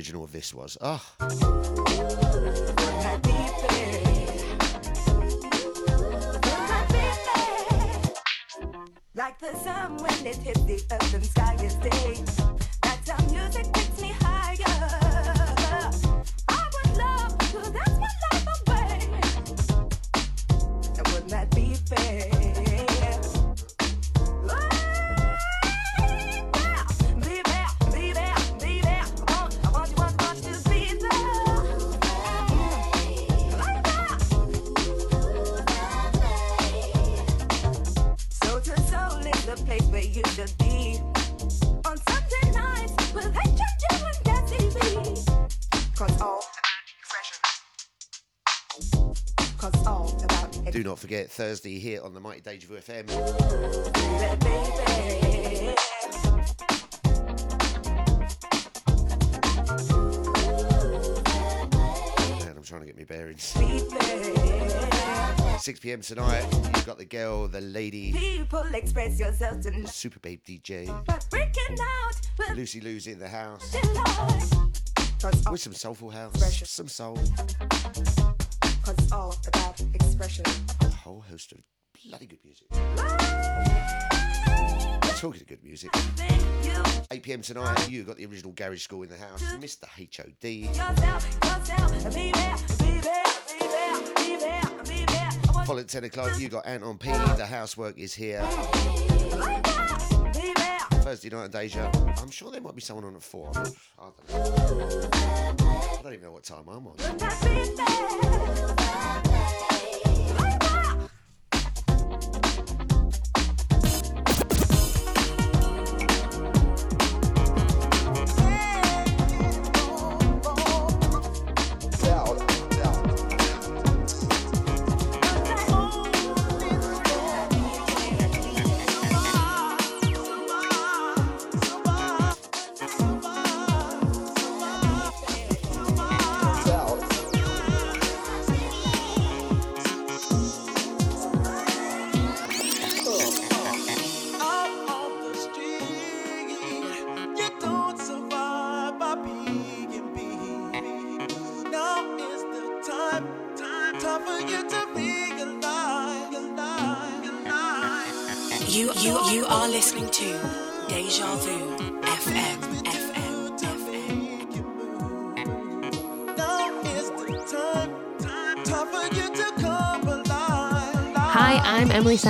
Original of this was. Oh, Like the sun when it hits the earth and sky is day. About do not forget Thursday here on the Mighty Deja Vu FM. Man, I'm trying to get my bearings. 6 p.m. tonight, you've got the girl, the lady, People express yourself tonight. Super Babe DJ, out Lucy Lou's in the house, with some soulful house, some soul, cause all about expression. Whole host of bloody good music. Talking of good music, 8 p.m. tonight, you got the original Garage School in the house, Mr. HOD. Want Following 10 o'clock, you got Anton P. The housework is here. Thursday night at Deja. I'm sure there might be someone on at four. I'm I don't. I don't even know what time I'm on.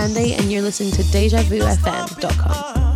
And you're listening to Deja Vu FM.com.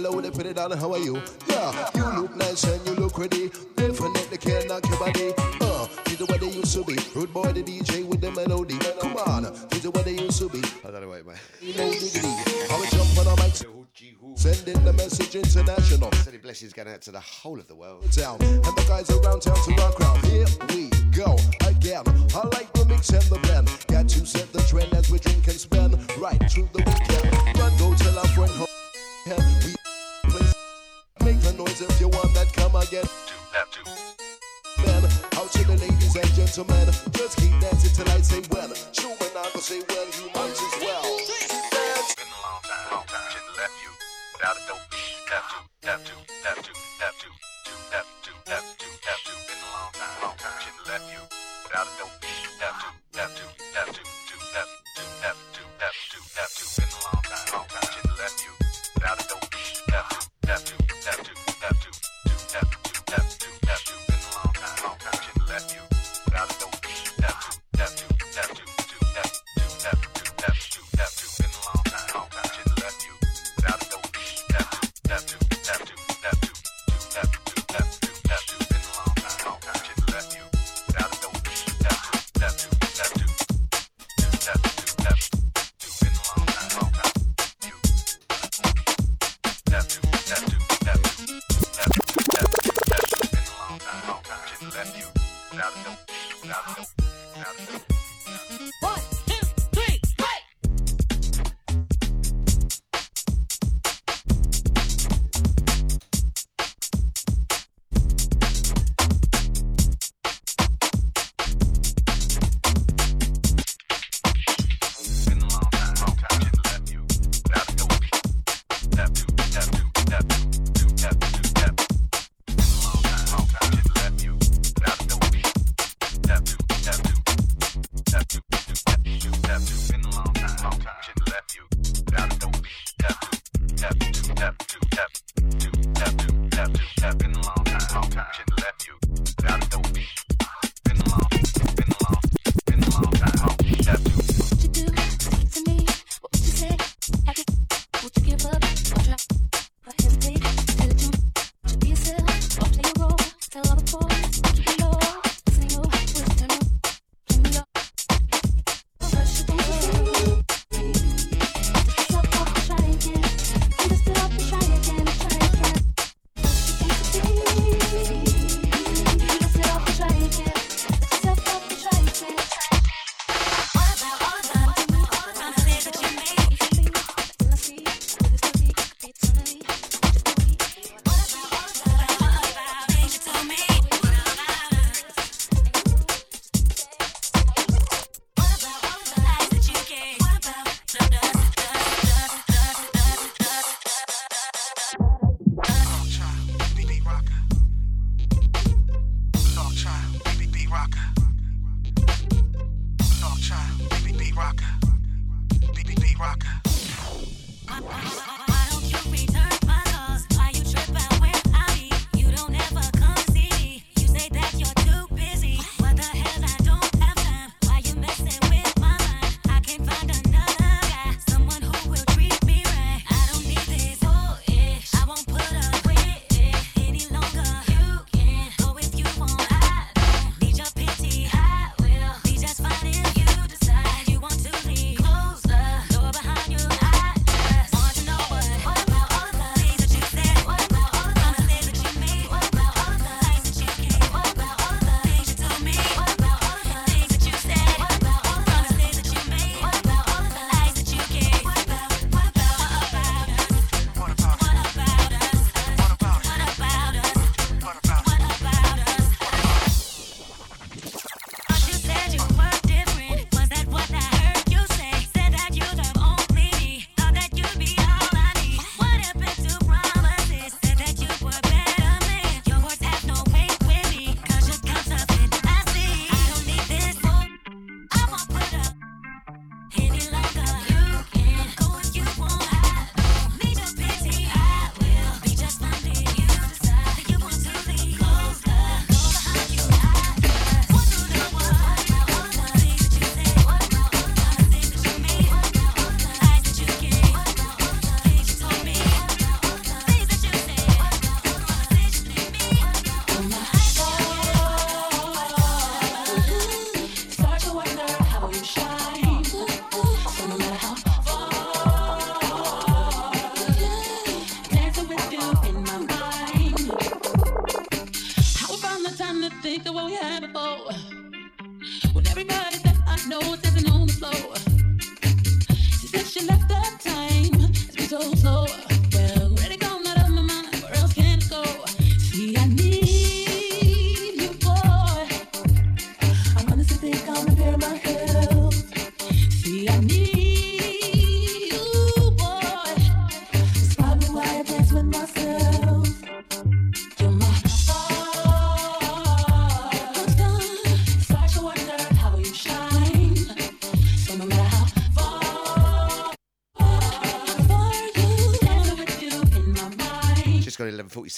Hello, they put it on. How are you? Yeah, you look nice and you look pretty. Definitely can knock your body. Uh, this the way they used to be. Rude boy, the DJ with the melody. Come on, this the way they used to be. I don't know what it meant. No diggity. I would jump on a mic. Sending the message international. Sending blessings going out to the whole of the world. Town and the guys around town to rock crowd. Here we go again. I like the mix and the blend. Got to set the trend as we drink and spend right through the weekend. Run, go tell a friend. ho- and We play. Make the noise if you want that. Come again. Have to. Then out to the ladies and gentlemen. Just keep dancing till I say well. True and I go say well. You might as well. Dance. Been a long time, long time. Shouldn't left you without a dope. Have to, have to,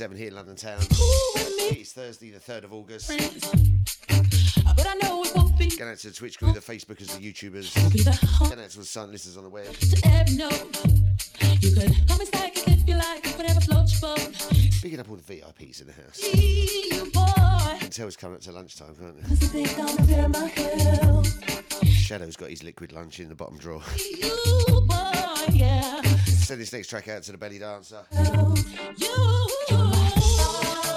7 here, in London Town. It's Thursday, the 3rd of August. But I know it won't be. Going out to the Twitch crew, the Facebookers, the YouTubers. Going out to the Sun listeners on the web. You could call me psychic if you like, if whatever floats your boat. Picking up all the VIPs in the house. You, boy. You can tell it's coming up to lunchtime, can't you? Shadow's got his liquid lunch in the bottom drawer. <laughs> You, boy, yeah. Send this next track out to the belly dancer. You, you.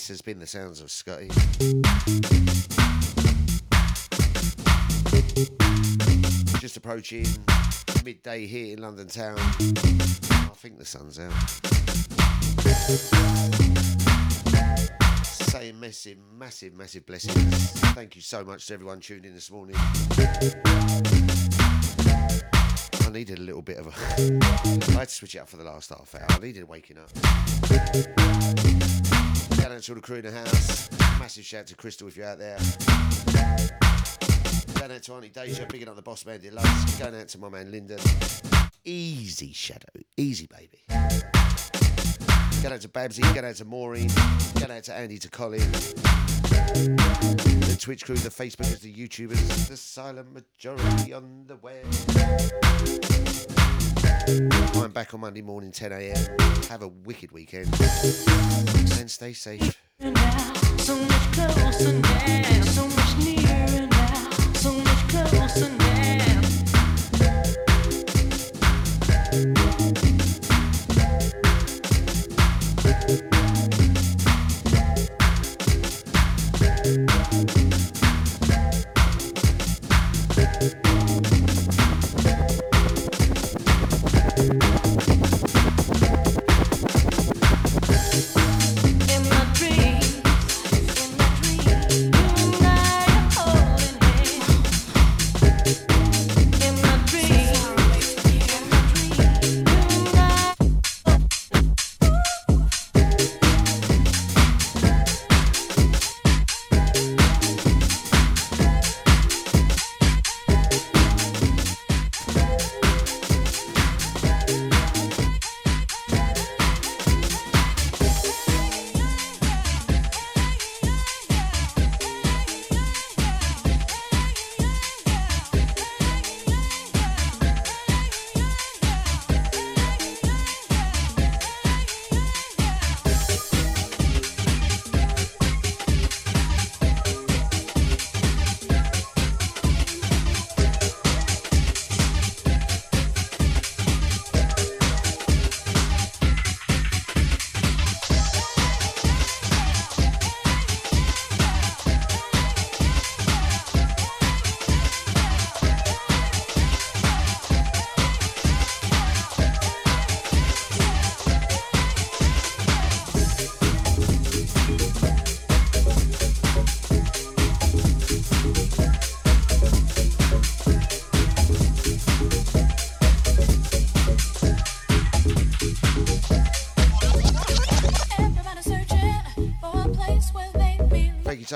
This has been the sounds of Scotte. Just approaching midday here in London town. I think the sun's out. Saying massive, massive, massive blessings. Thank you so much to everyone tuned in this morning. I needed a little bit of a. I had to switch it up for the last half hour. I needed waking up. Shout out to all the crew in the house. Massive shout out to Crystal if you're out there. Going out to Auntie Deja, picking up the boss man, the loves. Going out to my man Lyndon. Easy shadow, easy baby. Going out to Babsy, going out to Maureen, going out to Andy, to Colin. The Twitch crew, the Facebookers, the YouTubers, the silent majority on the web. I'm back on Monday morning, 10 a.m. Have a wicked weekend and stay safe.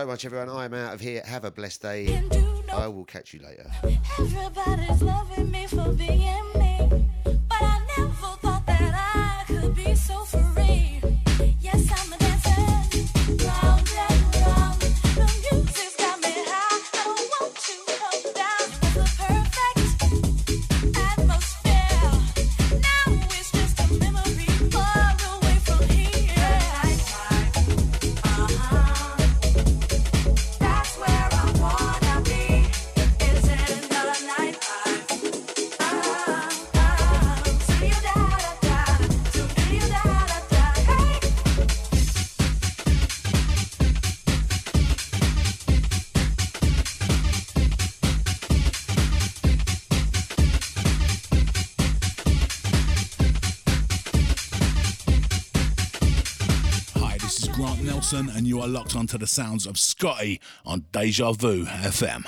so much, everyone. I am out of here. Have a blessed day. I will catch you later. are locked onto the sounds of Scotte on Deja Vu FM.